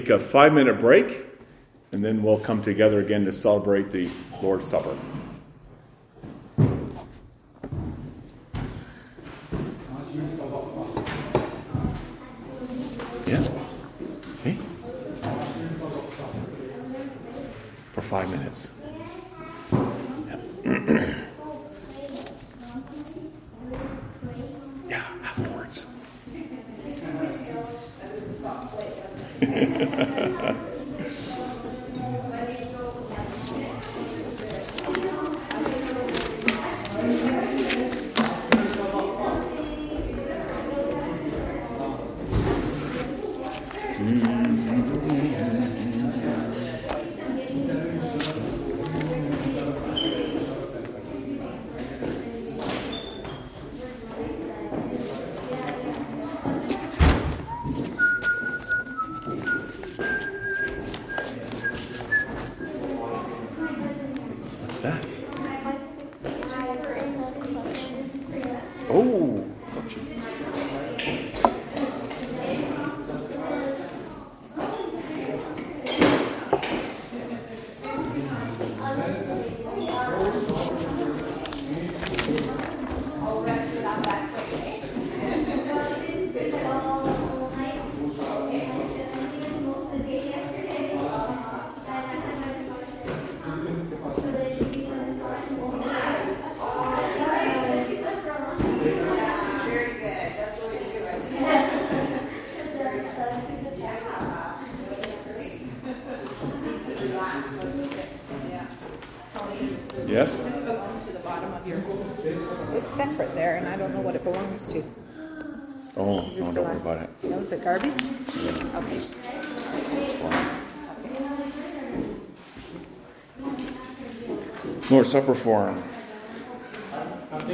Take a five minute break, and then we'll come together again to celebrate the Lord's Supper. Yeah. Hey. For five minutes. yeah, afterwards. What's that? Oh, Very good. That's the way to do it. Need to relax. That's okay. Yeah. Tony, yes. this belong to the bottom of your. It's separate there, and I don't know what it belongs to. Oh, Is this no, don't worry about it. No, is it garbage? Okay. It's fine. Okay. Lord's Supper Forum. Two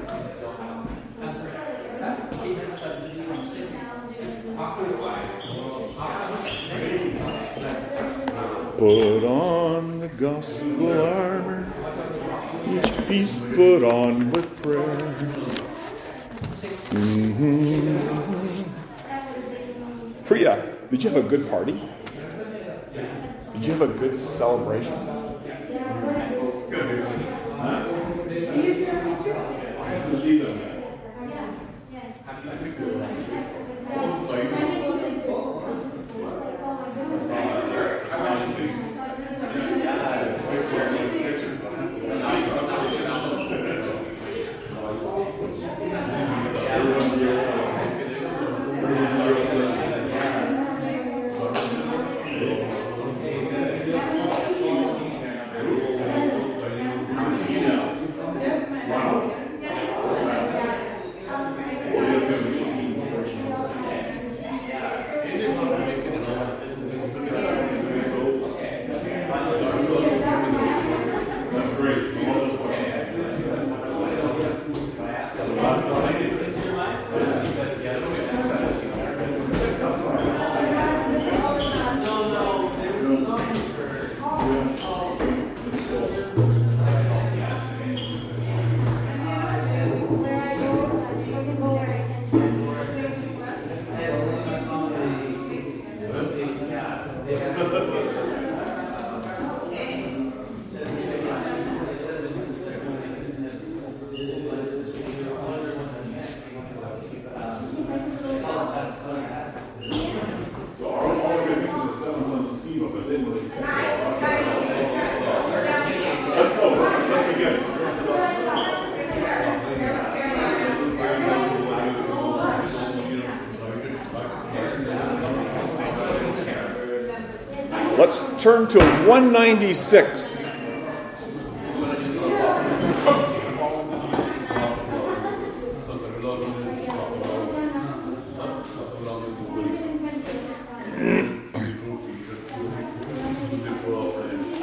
Put on the gospel armor, each piece put on with prayer. Mm-hmm. Priya, did you have a good party? Did you have a good celebration? Good. Huh? turn to 196.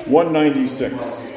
One ninety six.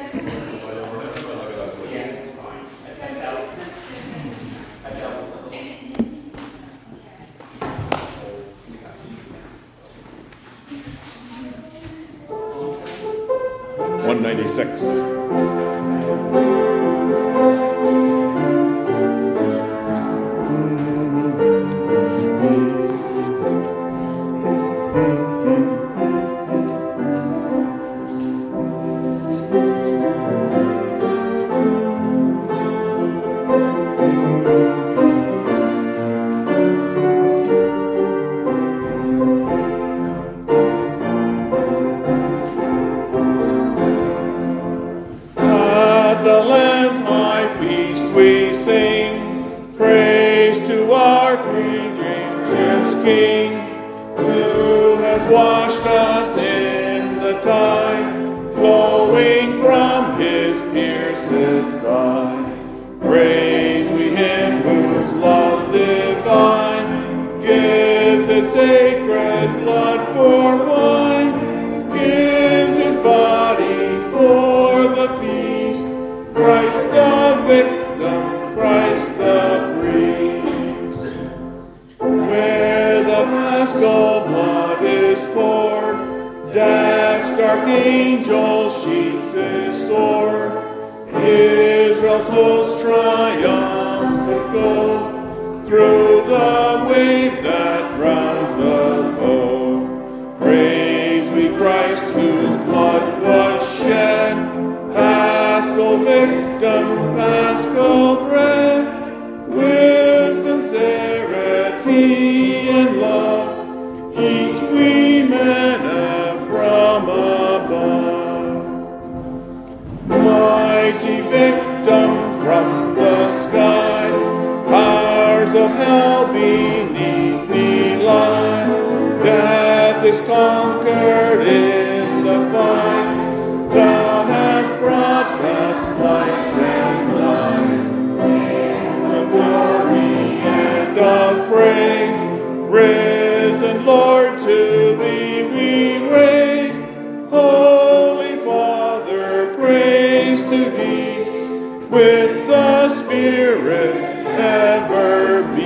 with the Spirit ever be.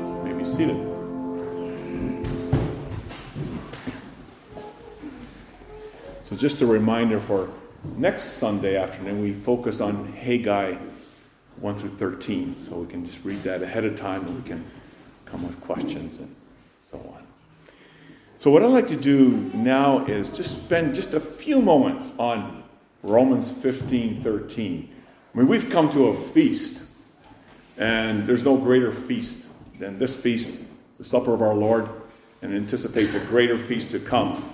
You may be seated. So, just a reminder for next Sunday afternoon, we focus on Haggai 1 through 13. So, we can just read that ahead of time and we can come with questions and so on. So, what I'd like to do now is just spend just a few moments on Romans 15 13. I mean, we've come to a feast, and there's no greater feast than this feast, the supper of our Lord, and anticipates a greater feast to come.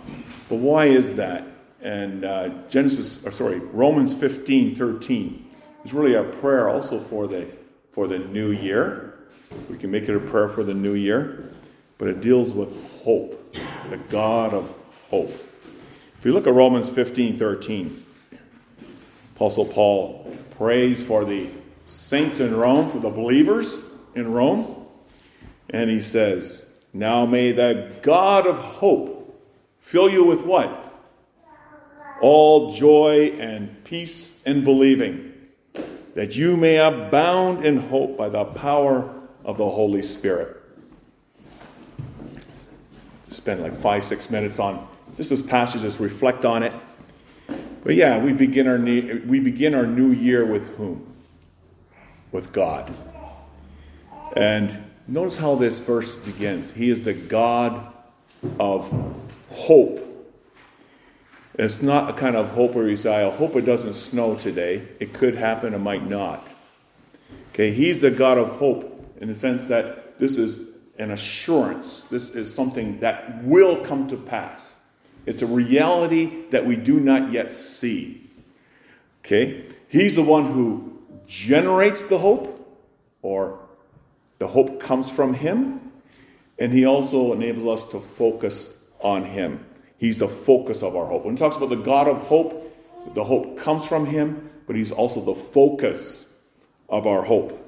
But why is that? And uh, Genesis, or sorry, Romans 15 13 is really a prayer also for the for the new year. We can make it a prayer for the new year, but it deals with hope, the God of hope. If you look at Romans 15 13, Apostle Paul prays for the saints in Rome, for the believers in Rome, and he says, Now may the God of hope fill you with what? All joy and peace in believing, that you may abound in hope by the power of the Holy Spirit. Spend like five, six minutes on just this passage, just reflect on it. But yeah, we begin our new, we begin our new year with whom? With God. And notice how this verse begins. He is the God of hope. It's not a kind of hope where you I hope it doesn't snow today. It could happen, it might not. Okay, he's the God of hope in the sense that this is an assurance. This is something that will come to pass. It's a reality that we do not yet see. Okay? He's the one who generates the hope, or the hope comes from him, and he also enables us to focus on him. He's the focus of our hope. When he talks about the God of hope, the hope comes from him, but he's also the focus of our hope.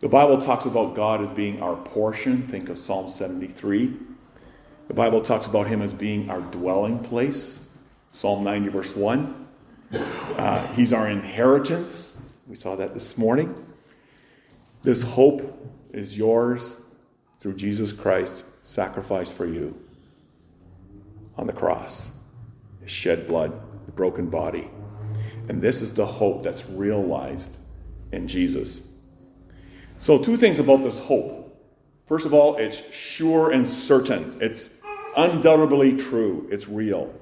The Bible talks about God as being our portion. Think of Psalm 73. The Bible talks about him as being our dwelling place. Psalm 90, verse 1. Uh, he's our inheritance. We saw that this morning. This hope is yours through Jesus Christ, sacrificed for you on the cross, his shed blood, the broken body. And this is the hope that's realized in Jesus. So, two things about this hope. First of all, it's sure and certain, it's undoubtedly true, it's real.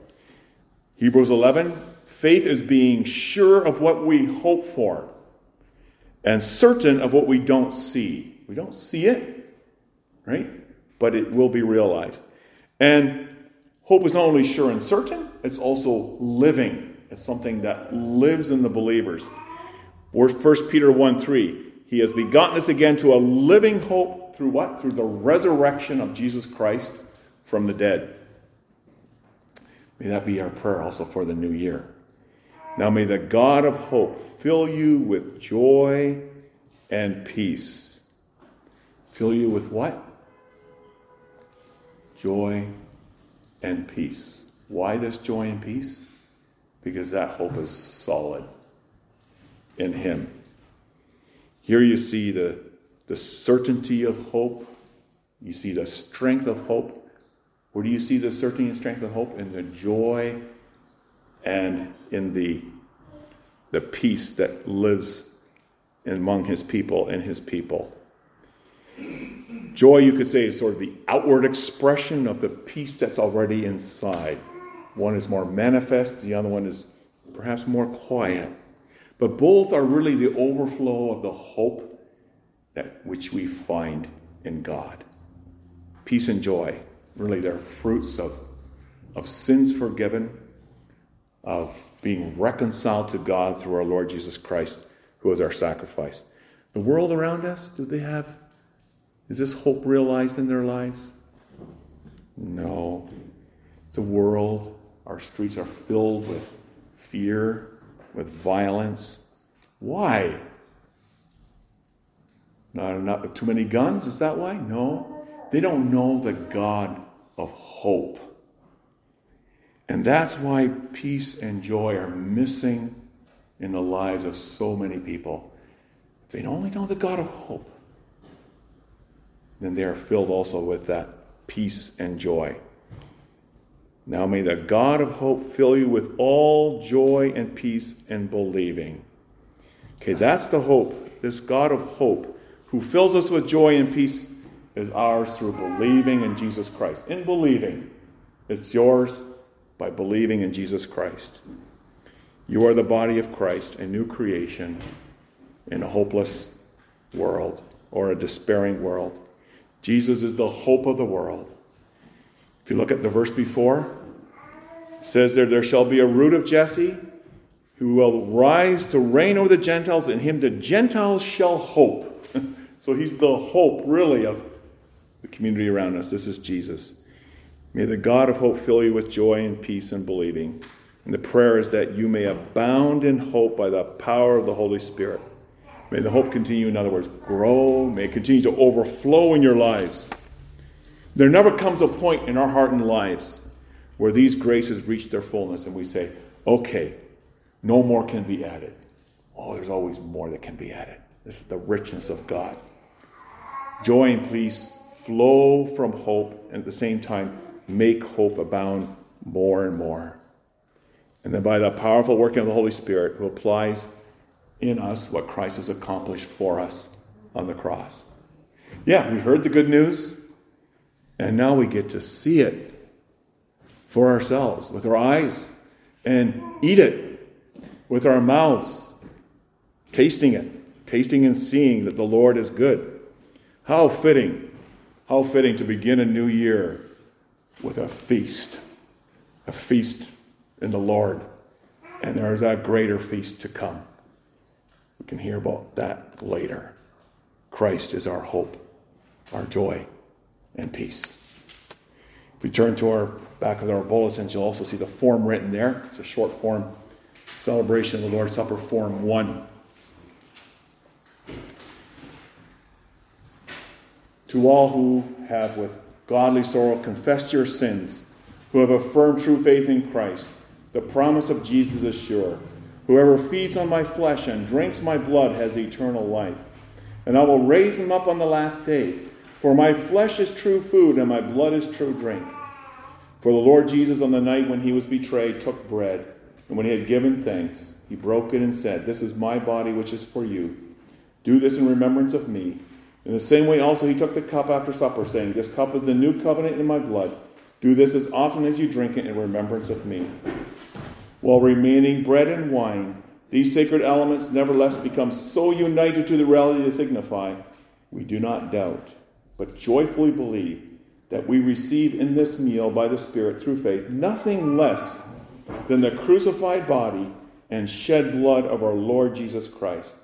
Hebrews 11 faith is being sure of what we hope for and certain of what we don't see. We don't see it, right? But it will be realized. And Hope is not only sure and certain, it's also living. It's something that lives in the believers. 1 Peter 1 3. He has begotten us again to a living hope through what? Through the resurrection of Jesus Christ from the dead. May that be our prayer also for the new year. Now may the God of hope fill you with joy and peace. Fill you with what? Joy and peace. Why this joy and peace? Because that hope is solid in Him. Here you see the, the certainty of hope, you see the strength of hope. Where do you see the certainty and strength of hope? In the joy and in the, the peace that lives among His people and His people. Joy, you could say, is sort of the outward expression of the peace that's already inside. One is more manifest, the other one is perhaps more quiet. But both are really the overflow of the hope that which we find in God. Peace and joy, really, they're fruits of, of sins forgiven, of being reconciled to God through our Lord Jesus Christ, who is our sacrifice. The world around us, do they have is this hope realized in their lives? No. The world, our streets are filled with fear, with violence. Why? Not, not too many guns? Is that why? No. They don't know the God of hope. And that's why peace and joy are missing in the lives of so many people. If they only know the God of hope then they are filled also with that peace and joy. Now may the God of hope fill you with all joy and peace and believing. Okay, that's the hope. This God of hope who fills us with joy and peace is ours through believing in Jesus Christ. In believing, it's yours by believing in Jesus Christ. You are the body of Christ, a new creation in a hopeless world or a despairing world. Jesus is the hope of the world. If you look at the verse before, it says there, there shall be a root of Jesse who will rise to reign over the Gentiles, and him the Gentiles shall hope. so he's the hope, really, of the community around us. This is Jesus. May the God of hope fill you with joy and peace and believing. And the prayer is that you may abound in hope by the power of the Holy Spirit. May the hope continue, in other words, grow. May it continue to overflow in your lives. There never comes a point in our heart and lives where these graces reach their fullness and we say, okay, no more can be added. Oh, there's always more that can be added. This is the richness of God. Joy and peace flow from hope and at the same time make hope abound more and more. And then by the powerful working of the Holy Spirit who applies in us what Christ has accomplished for us on the cross. Yeah, we heard the good news, and now we get to see it for ourselves with our eyes and eat it with our mouths, tasting it, tasting and seeing that the Lord is good. How fitting, how fitting to begin a new year with a feast, a feast in the Lord. And there's a greater feast to come. We can hear about that later. Christ is our hope, our joy, and peace. If we turn to our back of our bulletins, you'll also see the form written there. It's a short form celebration of the Lord's Supper, Form 1. To all who have with godly sorrow confessed your sins, who have affirmed true faith in Christ, the promise of Jesus is sure. Whoever feeds on my flesh and drinks my blood has eternal life. And I will raise him up on the last day. For my flesh is true food, and my blood is true drink. For the Lord Jesus, on the night when he was betrayed, took bread, and when he had given thanks, he broke it and said, This is my body, which is for you. Do this in remembrance of me. In the same way, also, he took the cup after supper, saying, This cup is the new covenant in my blood. Do this as often as you drink it in remembrance of me while remaining bread and wine, these sacred elements nevertheless become so united to the reality they signify, we do not doubt, but joyfully believe that we receive in this meal by the Spirit through faith nothing less than the crucified body and shed blood of our Lord Jesus Christ.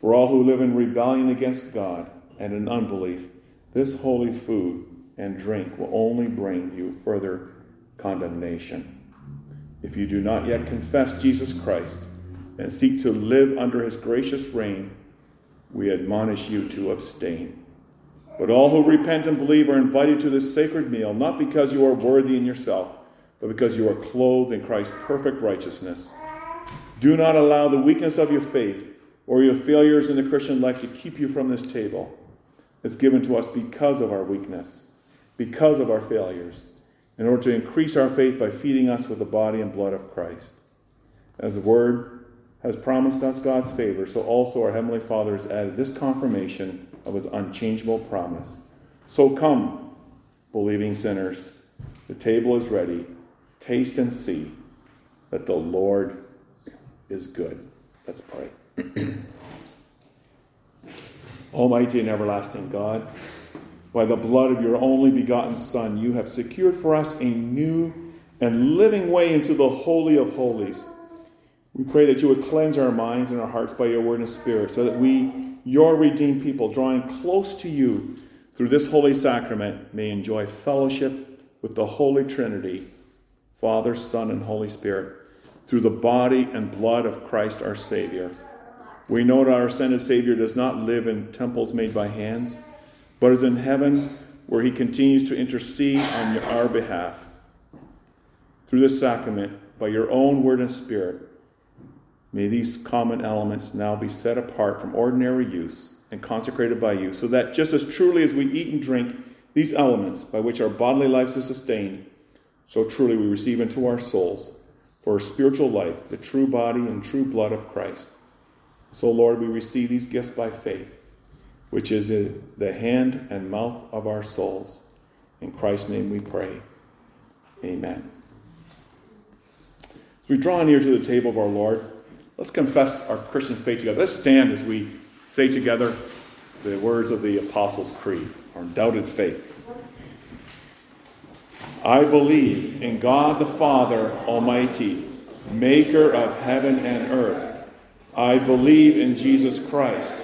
For all who live in rebellion against God and in unbelief, this holy food and drink will only bring you further condemnation. If you do not yet confess Jesus Christ and seek to live under his gracious reign, we admonish you to abstain. But all who repent and believe are invited to this sacred meal, not because you are worthy in yourself, but because you are clothed in Christ's perfect righteousness. Do not allow the weakness of your faith or your failures in the Christian life to keep you from this table. It's given to us because of our weakness, because of our failures in order to increase our faith by feeding us with the body and blood of Christ. As the Word has promised us God's favor, so also our Heavenly Father has added this confirmation of His unchangeable promise. So come, believing sinners, the table is ready. Taste and see that the Lord is good. Let's pray. Almighty and everlasting God, by the blood of your only begotten Son, you have secured for us a new and living way into the Holy of Holies. We pray that you would cleanse our minds and our hearts by your word and spirit, so that we, your redeemed people, drawing close to you through this holy sacrament, may enjoy fellowship with the Holy Trinity, Father, Son, and Holy Spirit, through the body and blood of Christ our Savior. We know that our ascended Savior does not live in temples made by hands but is in heaven where he continues to intercede on our behalf. Through this sacrament, by your own word and spirit, may these common elements now be set apart from ordinary use and consecrated by you, so that just as truly as we eat and drink these elements by which our bodily lives is sustained, so truly we receive into our souls for our spiritual life the true body and true blood of Christ. So, Lord, we receive these gifts by faith, which is in the hand and mouth of our souls. In Christ's name we pray. Amen. As we draw near to the table of our Lord, let's confess our Christian faith together. Let's stand as we say together the words of the Apostles' Creed, our undoubted faith. I believe in God the Father Almighty, maker of heaven and earth. I believe in Jesus Christ,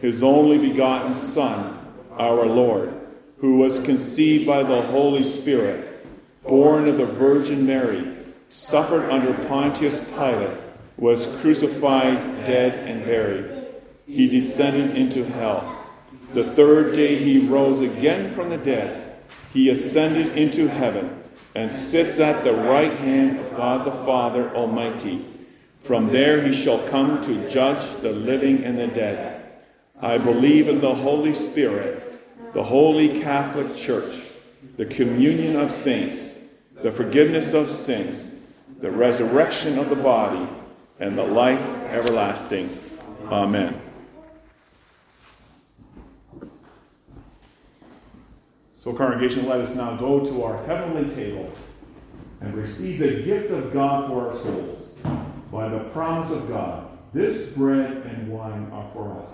his only begotten Son, our Lord, who was conceived by the Holy Spirit, born of the Virgin Mary, suffered under Pontius Pilate, was crucified, dead, and buried. He descended into hell. The third day he rose again from the dead he ascended into heaven and sits at the right hand of God the Father Almighty. From there he shall come to judge the living and the dead. I believe in the Holy Spirit, the holy Catholic Church, the communion of saints, the forgiveness of sins, the resurrection of the body, and the life everlasting. Amen. So, congregation, let us now go to our heavenly table and receive the gift of God for our souls by the promise of God. This bread and wine are for us,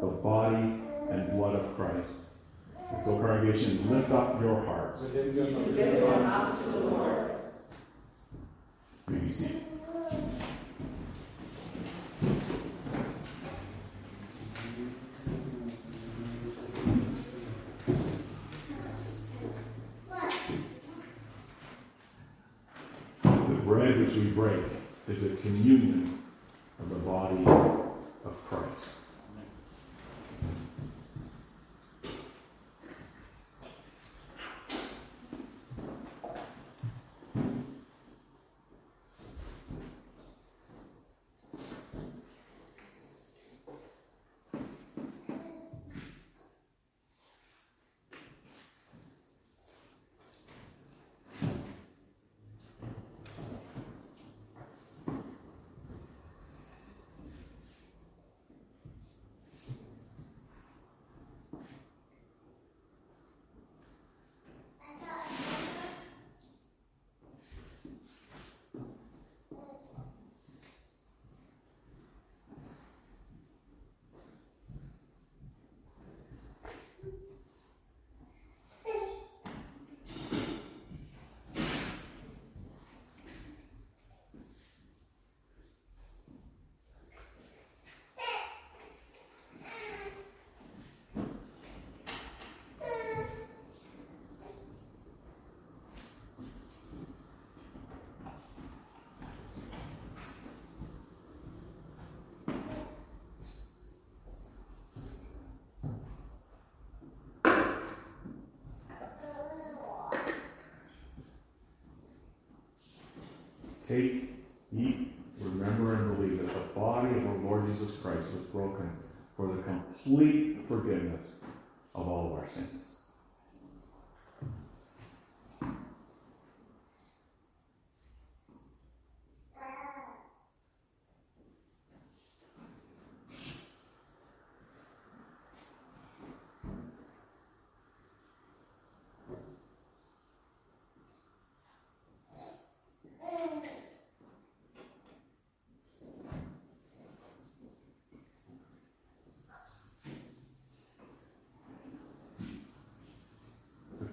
the body and blood of Christ. And so, congregation, lift up your hearts. Give them out to the Lord. Be seated. bread which we break is a communion of the body of Christ. Take, eat, remember, and believe that the body of our Lord Jesus Christ was broken for the complete forgiveness of all of our sins.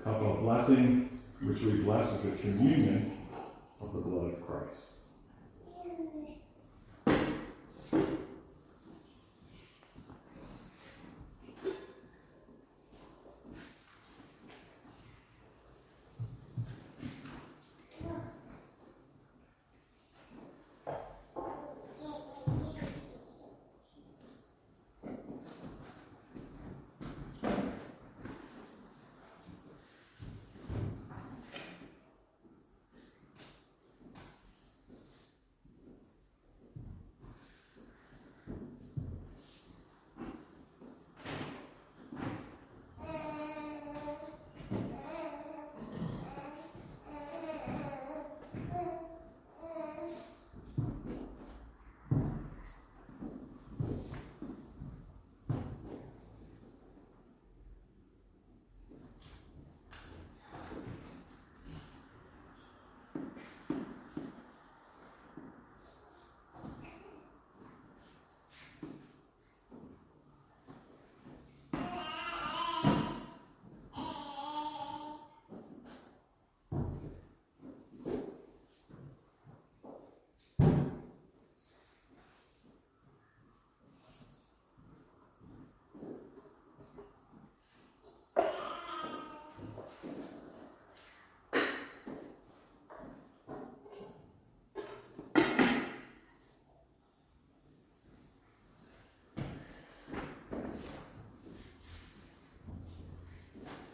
cup of blessing, which we bless as the communion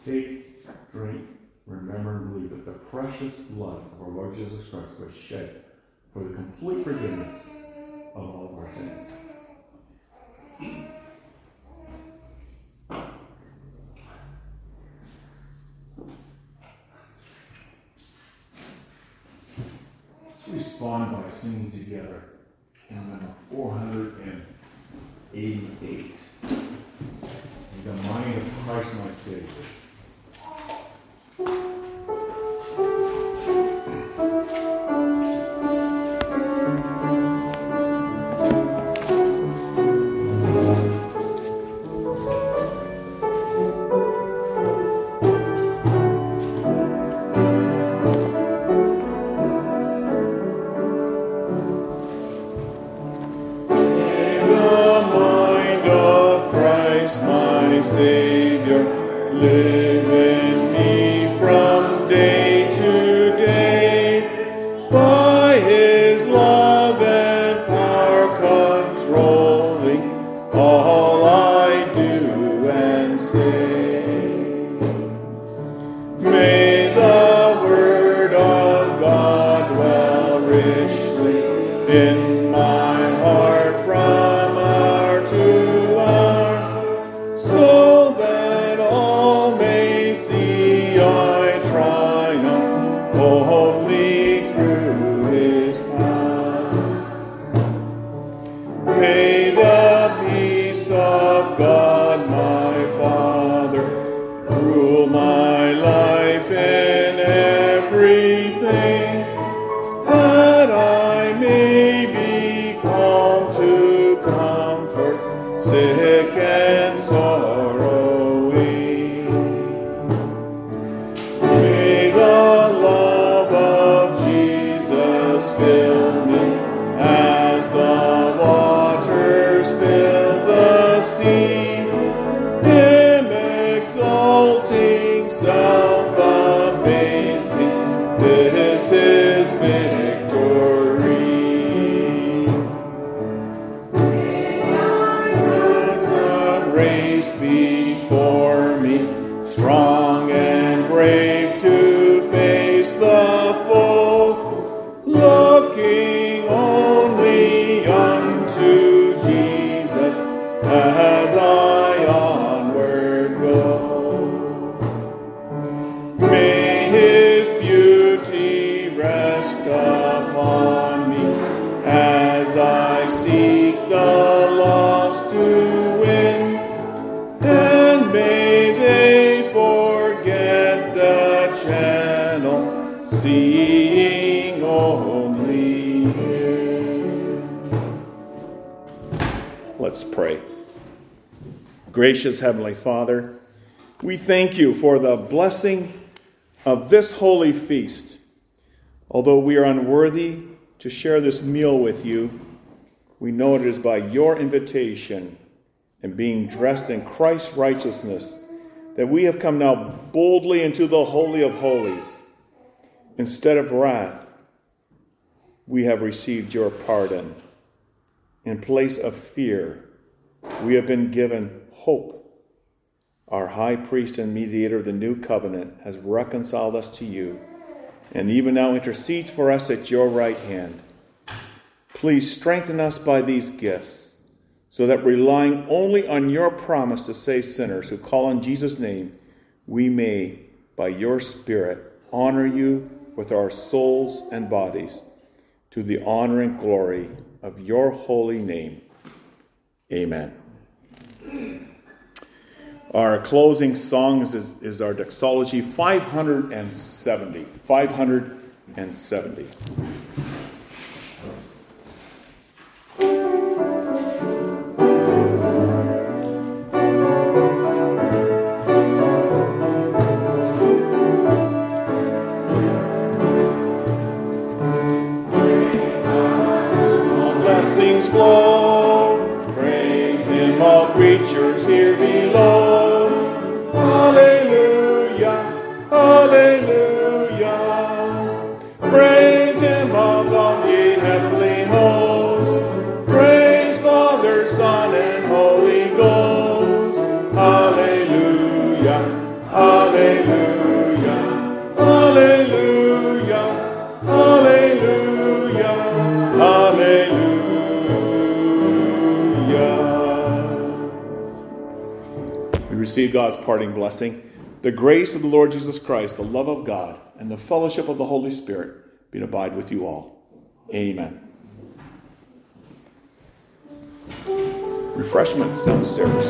Take, drink, remember, and believe that the precious blood of our Lord Jesus Christ was shed for the complete forgiveness Gracious Heavenly Father, we thank you for the blessing of this holy feast. Although we are unworthy to share this meal with you, we know it is by your invitation and being dressed in Christ's righteousness that we have come now boldly into the Holy of Holies. Instead of wrath, we have received your pardon. In place of fear, we have been given hope. Our high priest and mediator of the new covenant has reconciled us to you and even now intercedes for us at your right hand. Please strengthen us by these gifts so that relying only on your promise to save sinners who call on Jesus' name, we may, by your Spirit, honor you with our souls and bodies to the honor and glory of your holy name. Amen. Our closing songs is, is our doxology 570. 570. receive God's parting blessing. The grace of the Lord Jesus Christ, the love of God, and the fellowship of the Holy Spirit be to abide with you all. Amen. Refreshments downstairs.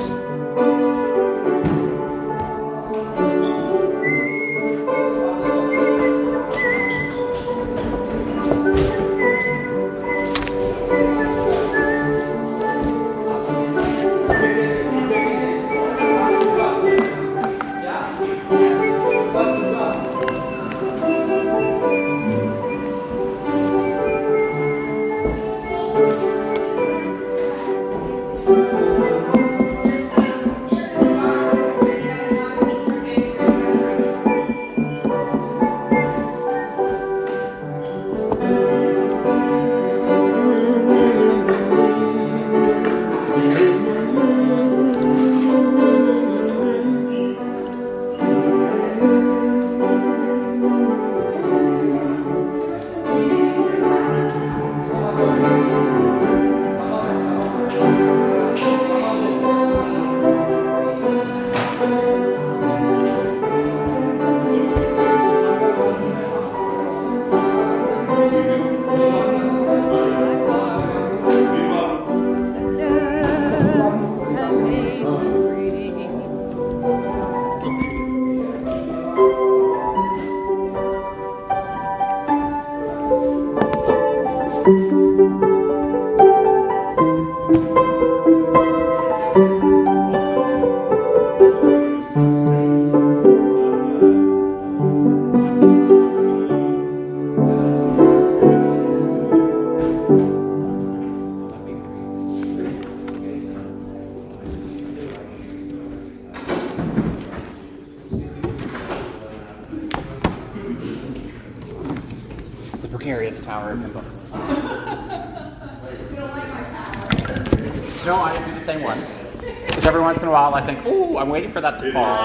I'm waiting for that to fall.